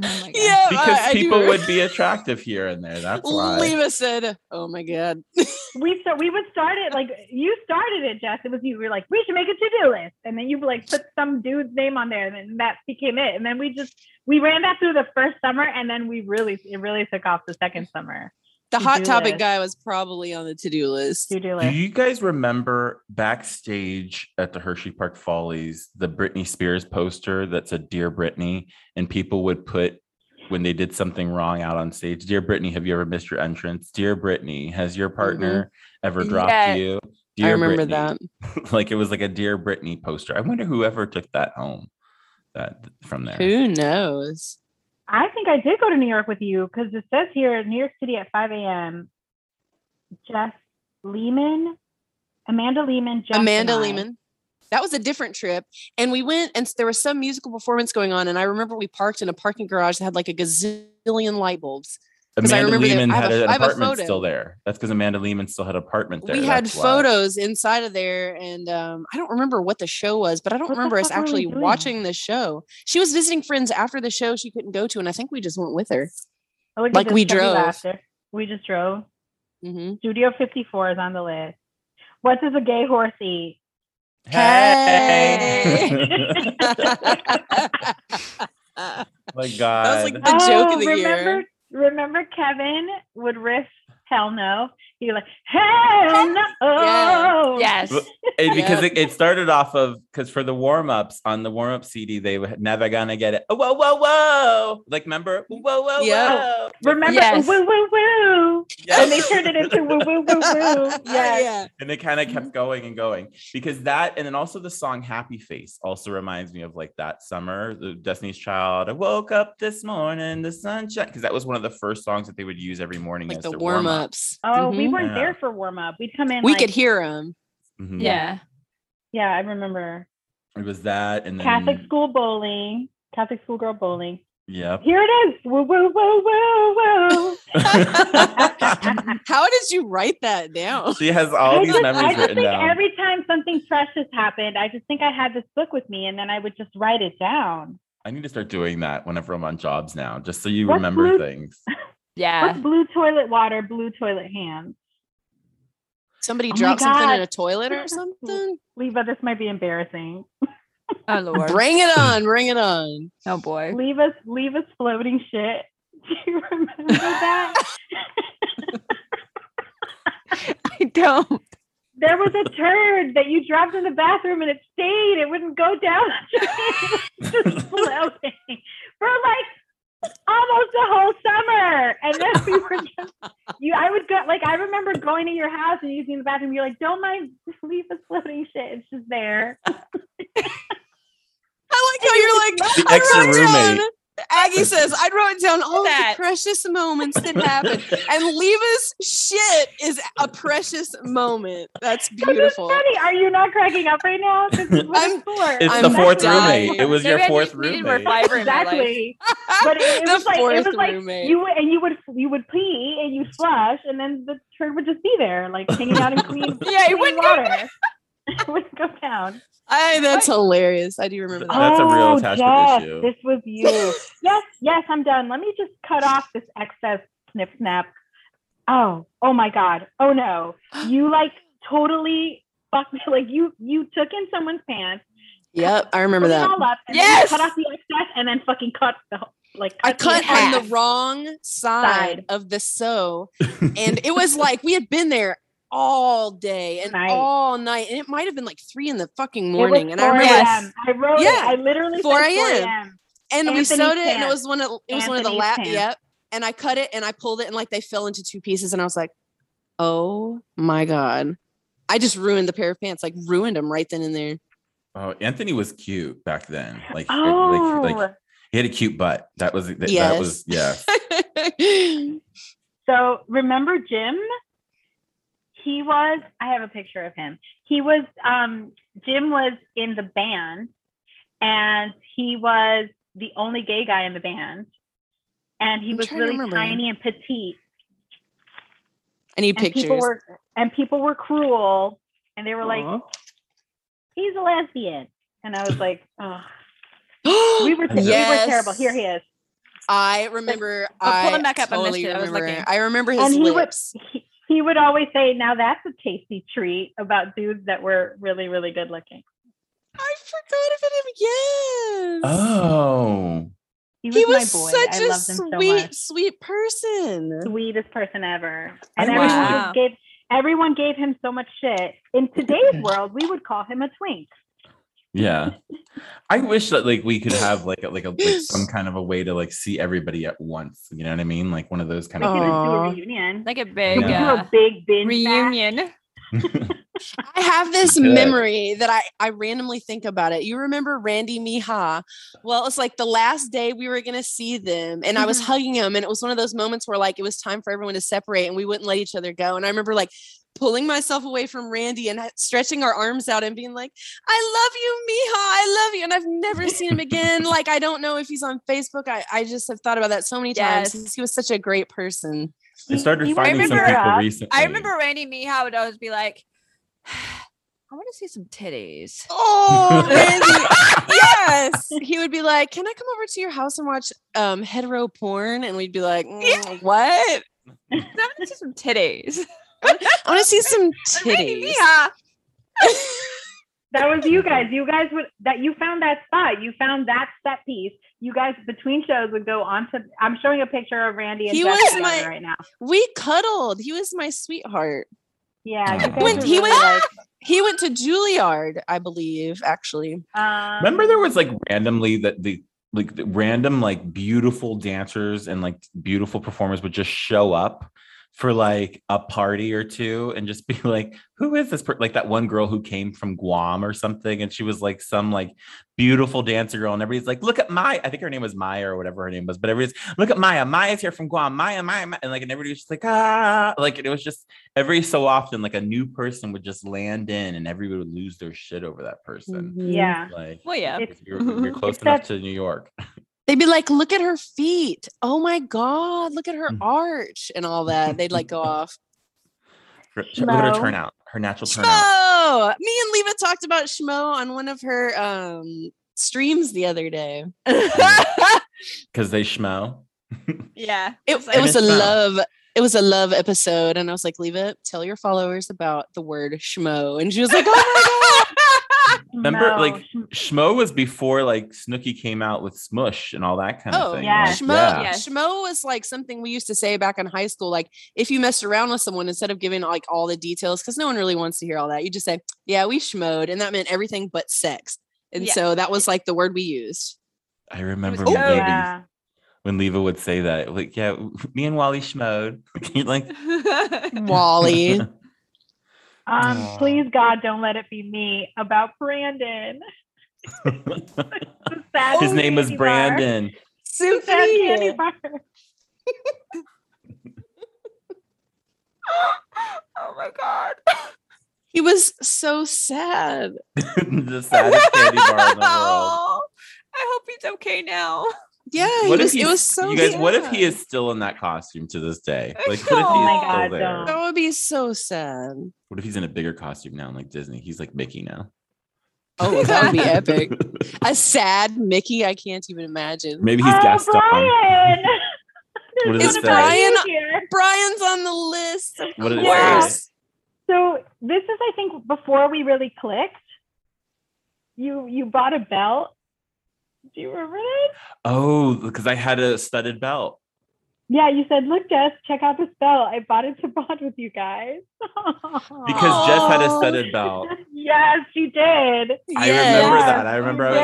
Oh yeah, because I, I people remember. would be attractive here and there. That's why. Leva said, "Oh my god." we so we would start it like you started it, Jess. It was you. We were like, we should make a to-do list, and then you like put some dude's name on there, and then that became it. And then we just we ran that through the first summer, and then we really it really took off the second summer. The hot To-do topic list. guy was probably on the to-do list. To-do list. Do you guys remember backstage at the Hershey Park Follies, the Britney Spears poster that said "Dear Britney," and people would put when they did something wrong out on stage, "Dear Britney, have you ever missed your entrance? Dear Britney, has your mm-hmm. partner ever dropped Yes. you?" I Dear remember Britney." that. like it was like a "Dear Britney" poster. I wonder whoever took that home, that from there. Who knows? I think I did go to New York with you because it says here New York City at 5 a.m. Jess Lehman, Amanda Lehman, Jess Amanda. Lehman. That was a different trip. And we went and there was some musical performance going on. And I remember we parked in a parking garage that had like a gazillion light bulbs. 'Cause I Amanda Lehman I had a- an I have a apartment still there. That's because Amanda Lehman still had an apartment there. we had That's why. photos inside of there. And um, I don't remember what the show was, but I don't What remember us fuck were we actually watching the show. She was visiting friends after the show she couldn't go to. And I think we just went with her. Oh, Like we drove. Laughter. We just drove. hmm Studio 54 is on the list. What does a gay horse eat? Hey. My God. That was like the joke of the Oh, remember, year. Remember Kevin would riff hell no. He'd be like, hell no. Yes. Well, And because Yeah. it, it started off of because for the warm ups on the warm up CD they were never gonna get it. Oh, whoa, whoa, whoa! Like remember? Whoa, whoa, Yeah. whoa! Remember Yes. woo woo woo. Yes. And they turned it into woo woo woo woo. Oh, yes. yeah. and it kind of kept mm-hmm. going and going because that and then also the song happy face also reminds me of like that summer the destiny's child i woke up this morning the sunshine because that was one of the first songs that they would use every morning Like as the their warm-up. Ups. Oh, we weren't Yeah. there for warm up. We'd come in. We like- could hear them. Mhm. Yeah. Yeah, I remember. it was that and then Catholic school bowling. Catholic school girl bowling. yep Here it is. Woo woo woo woo woo. How did you write that down? she has all I these just, memories I just written think down every time something precious happened, I just think I had this book with me, and then I would just write it down. i need to start doing that whenever i'm on jobs now just so you What's remember blue- things Yeah. What's blue toilet water, blue toilet hands? Somebody Oh dropped something in a toilet or something? Leva, this might be embarrassing. Oh Lord. Bring it on, bring it on. Oh boy. Leave us, leave us floating shit. Do you remember that? I don't. there was a turd that you dropped in the bathroom and it stayed. It wouldn't go down. It was just floating for like almost the whole summer. And then we were just you. I would go like I remember going to your house and using the bathroom. You're like, don't mind, just leave us floating shit. It's just there. I like how you're like The I extra wrote down- roommate. Aggie says, I wrote down all That. the precious moments that happened. And Leva's shit is a precious moment. That's This is beautiful. funny. Are you not cracking up right now? This is what I'm- it's for. It's I'm the fourth dying. roommate. It was your Maybe I fourth just roommate. fiber in my life. exactly. But it, it The was like fourth it was like roommate. you would and you would you would pee and you'd flush and then the turd would just be there like hanging out in clean, Yeah, it clean wouldn't go water. it wouldn't go down. I, that's hilarious. I do remember that. That's a real oh, attachment Jeff, issue. This was you. yes, yes, I'm done. Let me just cut off this excess snip snap. Oh, oh my God. Oh no. You like totally fucked like you you took in someone's pants, Yep, I remember that. all up, and Yes! cut off the excess and then fucking cut the whole- like I cut the cut entire- on the wrong side, Side. of the sew, and it was like we had been there all day and Night. all night, and it might have been like three in the fucking It was morning. And I 4 remember, a.m. I wrote Yeah, it. I literally 4 said 4 a.m.. a.m. and we Anthony's sewed it, and it was one of it was one of the Anthony's lap. pants. Yep, and I cut it and I pulled it, and like they fell into two pieces, and I was like, oh my god. I just ruined the pair of pants, like ruined them right then and there. Oh, Anthony was cute back then. Like, Oh, like, like oh. he had a cute butt. That was that, that was yeah. so remember Jim? He was. I have a picture of him. He was. Um, Jim was in the band, and he was the only gay guy in the band, and he I'm was really tiny and petite. I need And pictures. people were and people were cruel, and they were like, "He's a lesbian," and I was like, "Oh, we were we Yes. were terrible." Here he is. I remember. I'll pull him back up. I missed totally it. I was remember. looking. I remember his and he lips. he, he would always say, "Now that's a tasty treat" about dudes that were really really good looking. I forgot about him. Yes. Oh, He was, he was my boy. such I a loved him so sweet, much. sweet person. Sweetest person ever. And wish everyone that- gave everyone gave him so much shit. In today's world, we would call him a twink. Yeah. I wish that like we could have like a, like a like some kind of a way to like see everybody at once. You know what I mean? Like one of those kind We of could things. just do Aw. a reunion. Like a big could do Yeah. uh, a big binge reunion. I have this Good. memory that I, I randomly think about it. You remember Randy Miha? Well, it's like the last day we were going to see them, and I was Mhm. hugging him, and it was one of those moments where like it was time for everyone to separate, and we wouldn't let each other go. And I remember like pulling myself away from Randy and stretching our arms out and being like, "I love you, Miha. I love you." And I've never seen him again. like I don't know if he's on Facebook. I I just have thought about that so many times. He was such a great person. I started He- he finding some remember, people uh, recently. I remember Randy Miha would always be like, I want to see some titties. Oh, Randy. yes. He would be like, Can I come over to your house and watch um hetero porn? And we'd be like, "Mm, What? I want to see some titties. I want to see some Randy titties. Miha. That was you guys. You guys would that you found that spot. You found that set piece. You guys between shows would go on to. I'm showing a picture of Randy and He Jeff was my- right now. We cuddled. He was my sweetheart. Yeah, you Aw. When he really went- like, He went to Juilliard, I believe, actually. um, Remember there was like randomly that the like the random like beautiful dancers and like beautiful performers would just show up for like a party or two and just be like, who is this? Per-? Like that one girl who came from Guam or something, and she was like some like beautiful dancer girl, and everybody's like, look at Maya. I think her name was Maya or whatever her name was, but everybody's look at Maya. Maya's here from Guam. Maya, Maya, Maya. and like, and everybody was just like, ah, like it was just every so often like a new person would just land in, and everybody would lose their shit over that person. Yeah. Like, Well, yeah. You're, you're close enough to New York. They'd be like, Look at her feet. Oh my God, look at her Mhm. arch and all that. They'd like go off. Look at her turnout, her natural turnout. Schmo. Me and Leva talked about Schmo on one of her um streams the other day. Because they schmo. yeah. It, it was a Schmo. love. It was a love episode, and I was like, "Leva, tell your followers about the word schmo." And she was like, "Oh Remember, no, like, Schmo was before like Snooki came out with Smush and all that kind my of god!" Oh, thing. yeah. like, schmo. yeah. Yes. Schmo was like something we used to say back in high school. Like, if you messed around with someone, instead of giving like all the details, because no one really wants to hear all that, you just say, "Yeah, we schmoed," and that meant everything but sex. And Yeah. so that was like the word we used. I remember Oh, when, Leva, yeah. when Leva would say that. Like, yeah, me and Wally schmoed. Like, Wally. Um, Aw. please God, don't let it be me about Brandon. Sad His name was candy bar. Brandon. The sad candy Symphony. bar. oh my god. He was so sad. the saddest candy bar in the world. I hope he's okay now. Yeah, What he if was, it was so you guys? What if he is still in that costume to this day? Like, what if he's. Oh my still God, there? That would be so sad. What if he's in a bigger costume now, like Disney? He's like Mickey now. Oh, that would be epic. A sad Mickey, I can't even imagine. Maybe he's oh, Gaston. Brian. What There's does it one about say? you here. Brian's on the list. Of What did it Yeah. So this is, I think, before we really clicked. You you bought a belt. Do you remember that? Oh, because I had a studded belt. Yeah, you said, "Look, Jess, check out this belt. I bought it to bond with you guys." Because Jess had a studded belt. yes, you did. I Yes. remember that. I remember I was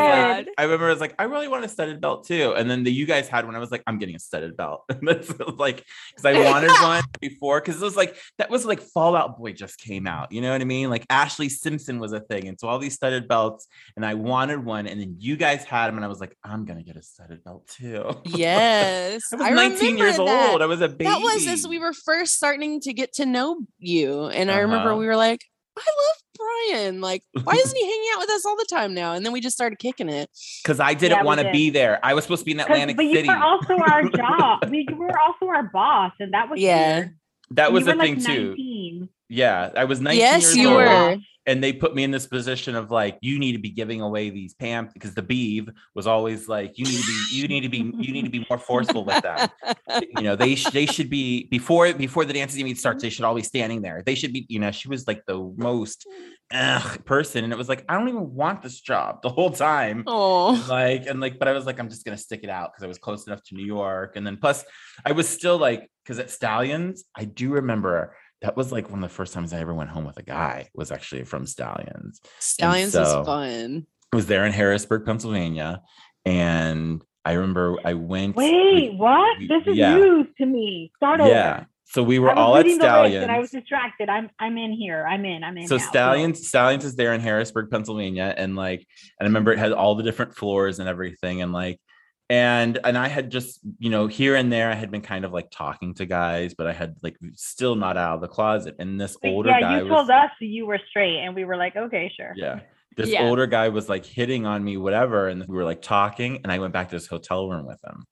like. I remember I was like, I really want a studded belt too. And then the you guys had one. I was like, I'm getting a studded belt. And that's like because I wanted one before because it was like that was like Fall Out Boy just came out. You know what I mean? Like Ashlee Simpson was a thing, and so all these studded belts, and I wanted one, and then you guys had them, and I was like, I'm gonna get a studded belt too. Yes. I was 19 years remember that. old. I was a baby. That was as we were first starting to get to know you. And I remember Uh-huh. we were like, I love Brian. Like, why isn't he hanging out with us all the time now? And then we just started kicking it. because I didn't Yeah, want to be there. I was supposed to be in 'Cause- Atlantic but you were also our job. We were also our boss, and that was Yeah. weird. that was you the were, thing like, too. 19. Yeah, I was 19 Yes, years you old. were. and they put me in this position of like you need to be giving away these pam because the beeve was always like you need to be you need to be you need to be more forceful with them you know they sh- they should be before before the dances even starts they should all be standing there they should be you know she was like the most ugh, person and it was like i don't even want this job the whole time Oh, like and like but i was like i'm just gonna stick it out because i was close enough to new york and then plus i was still like because at stallions i do remember that was like one of the first times i ever went home with a guy was actually from stallions Stallions so- was fun. I was there in harrisburg pennsylvania and i remember i went Wait, what? we- This is yeah. news to me. Start over. yeah so we were all at reading the list stallions and I was distracted. I'm I'm in here. I'm in. I'm in. so now. Stallions stallions is there in harrisburg pennsylvania and like and i remember it had all the different floors and everything and like and and i had just you know here and there i had been kind of like talking to guys but i had like still not out of the closet and this But older yeah, guy you was told us you were straight, and we were like, okay, sure. yeah this Yeah. older guy was like hitting on me whatever and we were like talking and i went back to this hotel room with him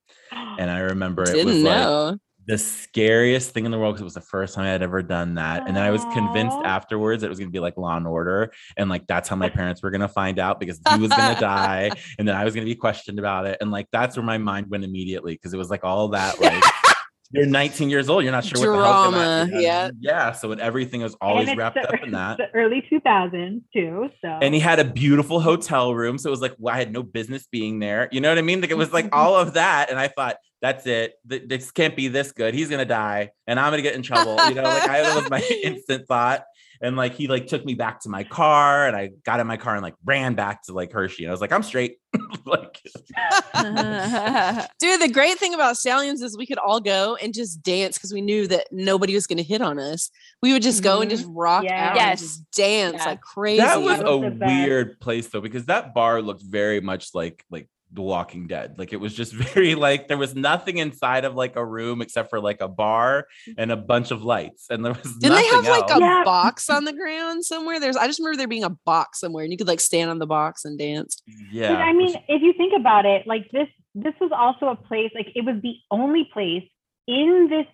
and i remember it was Didn't like know. The scariest thing in the world because it was the first time I had ever done that. And then I was convinced afterwards it was going to be like Law and Order. And like that's how my parents were going to find out because he was going to die. And then I was going to be questioned about it. And like that's where my mind went immediately because it was like all that like. You're 19 years old. You're not sure what the hell's Drama, yeah. Yeah. So and everything was always wrapped the, up in that. The early 2000s too. So And he had a beautiful hotel room. So it was like, well, I had no business being there. You know what I mean? Like it was like mm-hmm. all of that. And I thought, that's it. This can't be this good. He's gonna die, and I'm gonna get in trouble. You know, like I that was my instant thought. And like he like took me back to my car, and I got in my car and like ran back to like Hershey. And I was like, I'm straight. like Dude, the great thing about Stallions is we could all go and just dance because we knew that nobody was going to hit on us. We would just go and just mm-hmm. rock Yeah. out Yes. and just dance Yeah. like crazy. that was That was a weird place though, because that bar looked very much like like The Walking Dead. Like it was just very like there was nothing inside of like a room except for like a bar and a bunch of lights, and there was Didn't they have nothing like a Yeah. box on the ground somewhere? There's I just remember there being a box somewhere and you could like stand on the box and dance. yeah. But I mean, if you think about it, like this, this was also a place, like it was the only place in this,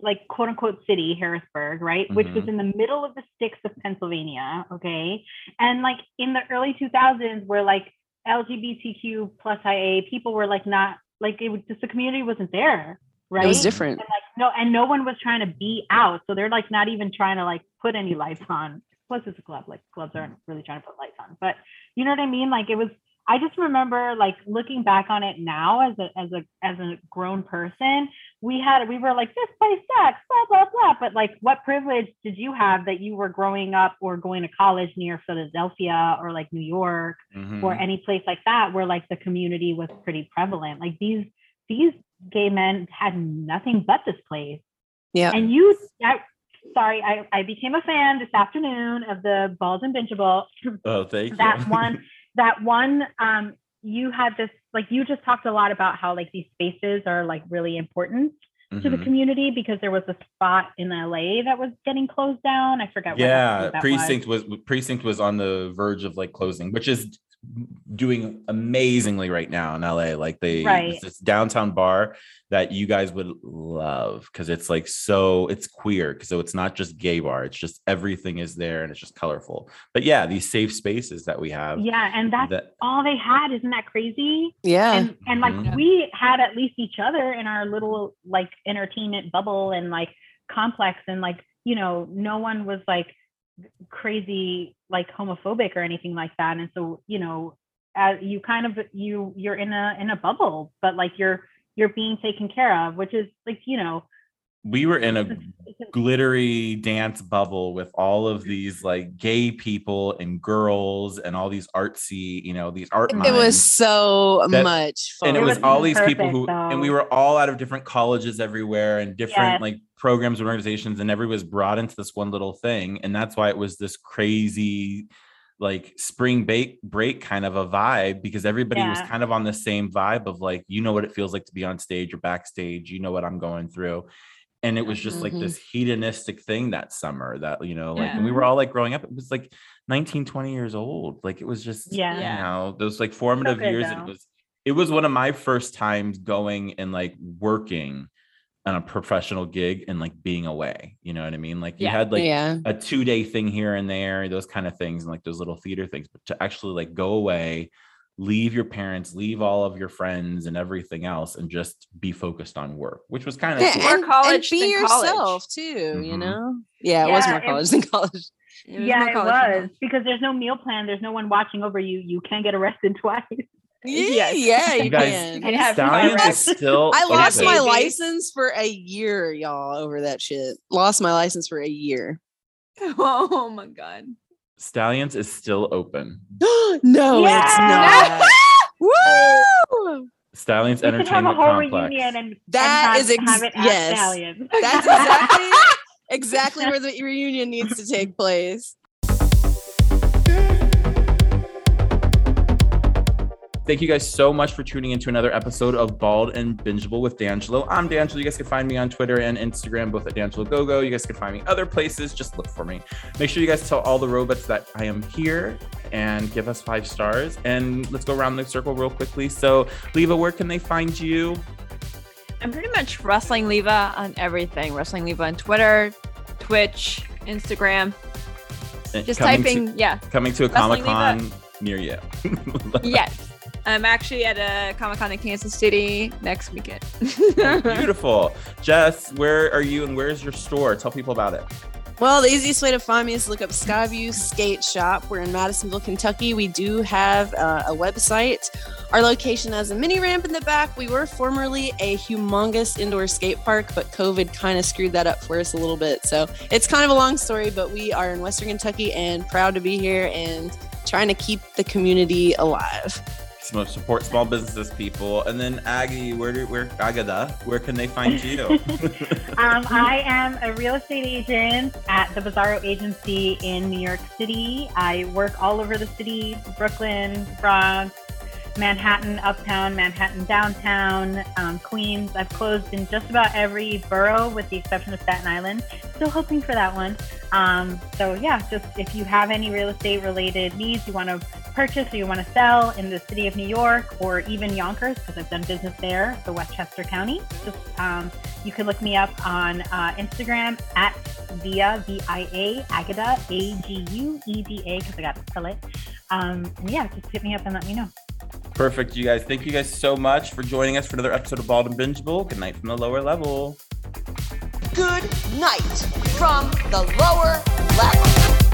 like quote unquote city, Harrisburg, right? Which was Mhm. in the middle of the sticks of Pennsylvania. Okay. And like in the early 2000s, where like LGBTQ plus IA people were like not, like it was just the community wasn't there. Right. It was different. And like no, and no one was trying to be out. So they're like not even trying to like put any lights on. Plus it's a club. Like clubs aren't really trying to put lights on. But you know what I mean? Like it was I just remember like looking back on it now as a as a as a grown person, we had we were like, this place sucks, blah, blah, blah. But like what privilege did you have that you were growing up or going to college near Philadelphia or like New York Mhm. or any place like that where like the community was pretty prevalent? Like these these gay men had nothing but this place Yeah. and you I, sorry I, I became a fan this afternoon of the bald and bingeable oh, thank you. that one that one, um, you had this like you just talked a lot about how like these spaces are like really important to the Mhm. community because there was a spot in LA that was getting closed down. I forgot. what yeah precinct was. precinct was on the verge of like closing which is doing amazingly right now in la like they Right. this downtown bar that you guys would love because it's like so it's queer so it's not just gay bar it's just everything is there and it's just colorful but yeah these safe spaces that we have Yeah, and that's that all they had. Isn't that crazy? Yeah. and and like Mhm. we had at least each other in our little like entertainment bubble and like complex and like you know no one was like crazy like homophobic or anything like that. And so you know as you kind of you you're in a in a bubble but like you're you're being taken care of which is like you know we were in a it's- it's- glittery dance bubble with all of these like gay people and girls and all these artsy you know these art It minds. was so That- much fun. and it It was was all these people perfect, who and we were all out of different colleges everywhere and different Yes. like programs and organizations and everybody was brought into this one little thing and that's why it was this crazy like spring break break kind of a vibe because everybody was kind of on the same vibe of like you know what it feels like to be on stage or backstage you know what i'm going through and it was just like Mhm. this hedonistic thing that summer that you know like Yeah. when we were all like growing up it was like 19 20 years old like it was just Yeah. you know those like formative good, years it was it was one of my first times going and like working on a professional gig and like being away you know what i mean like you Yeah. had like yeah. a two day thing here and there those kind of things and like those little theater things but to actually like go away leave your parents leave all of your friends and everything else and just be focused on work which was kind of Yeah, cool. More and, college and be than college. yourself too, you Mhm. know? Yeah, it was Yeah, more it- college than college. It was yeah more it was because there's no meal plan there's no one watching over you you can't get arrested twice Yeah, Yes. yeah, you, You guys- can. And have stallions is still I lost open. my license for a year, y'all, over that shit. Lost my license for a year. Oh my god. Stallions is still open no, it's not. Woo! stallions we should have a entertainment whole complex reunion and That and is ex- have it at yes. Stallions. That's exactly exactly where the reunion needs to take place. Thank you guys so much for tuning into another episode of Bald and Bingeable with D'Angelo. I'm D'Angelo. You guys can find me on Twitter and Instagram, both at D'Angelo GoGo. You guys can find me other places. Just look for me. Make sure you guys tell all the robots that I am here and give us five stars. And let's go around the circle real quickly. So, Leva, where can they find you? I'm pretty much Wrestling Leva on everything. Wrestling Leva on Twitter, Twitch, Instagram. Just Coming typing, To, yeah. coming to a Comic Con near you. Yes. I'm actually at a Comic Con in Kansas City next weekend. Beautiful. Jess, where are you and where's your store? Tell people about it. Well, the easiest way to find me is to look up Skyview Skate Shop. We're in Madisonville, Kentucky. We do have uh, a website. Our location has a mini ramp in the back. We were formerly a humongous indoor skate park, but COVID kind of screwed that up for us a little bit. So it's kind of a long story, but we are in Western Kentucky and proud to be here and trying to keep the community alive. Support small businesses people and then aggie where do where agueda where can they find you um, I am a real estate agent at the Bizarro Agency in New York City. I work all over the city Brooklyn, Bronx, Manhattan, Uptown, Manhattan, Downtown, um, Queens. I've closed in just about every borough with the exception of Staten Island. Still hoping for that one. Um, so, yeah, just if you have any real estate related needs, you want to purchase or you want to sell in the city of New York or even Yonkers, because I've done business there, the Westchester County, just um, you can look me up on uh, Instagram at via V-I-A Agueda A G U E D A because I got to spell it. Um, and yeah, just hit me up and let me know. Perfect you guys. Thank you guys so much for joining us for another episode of bald and bingeable. Good night from the lower level. Good night from the lower level.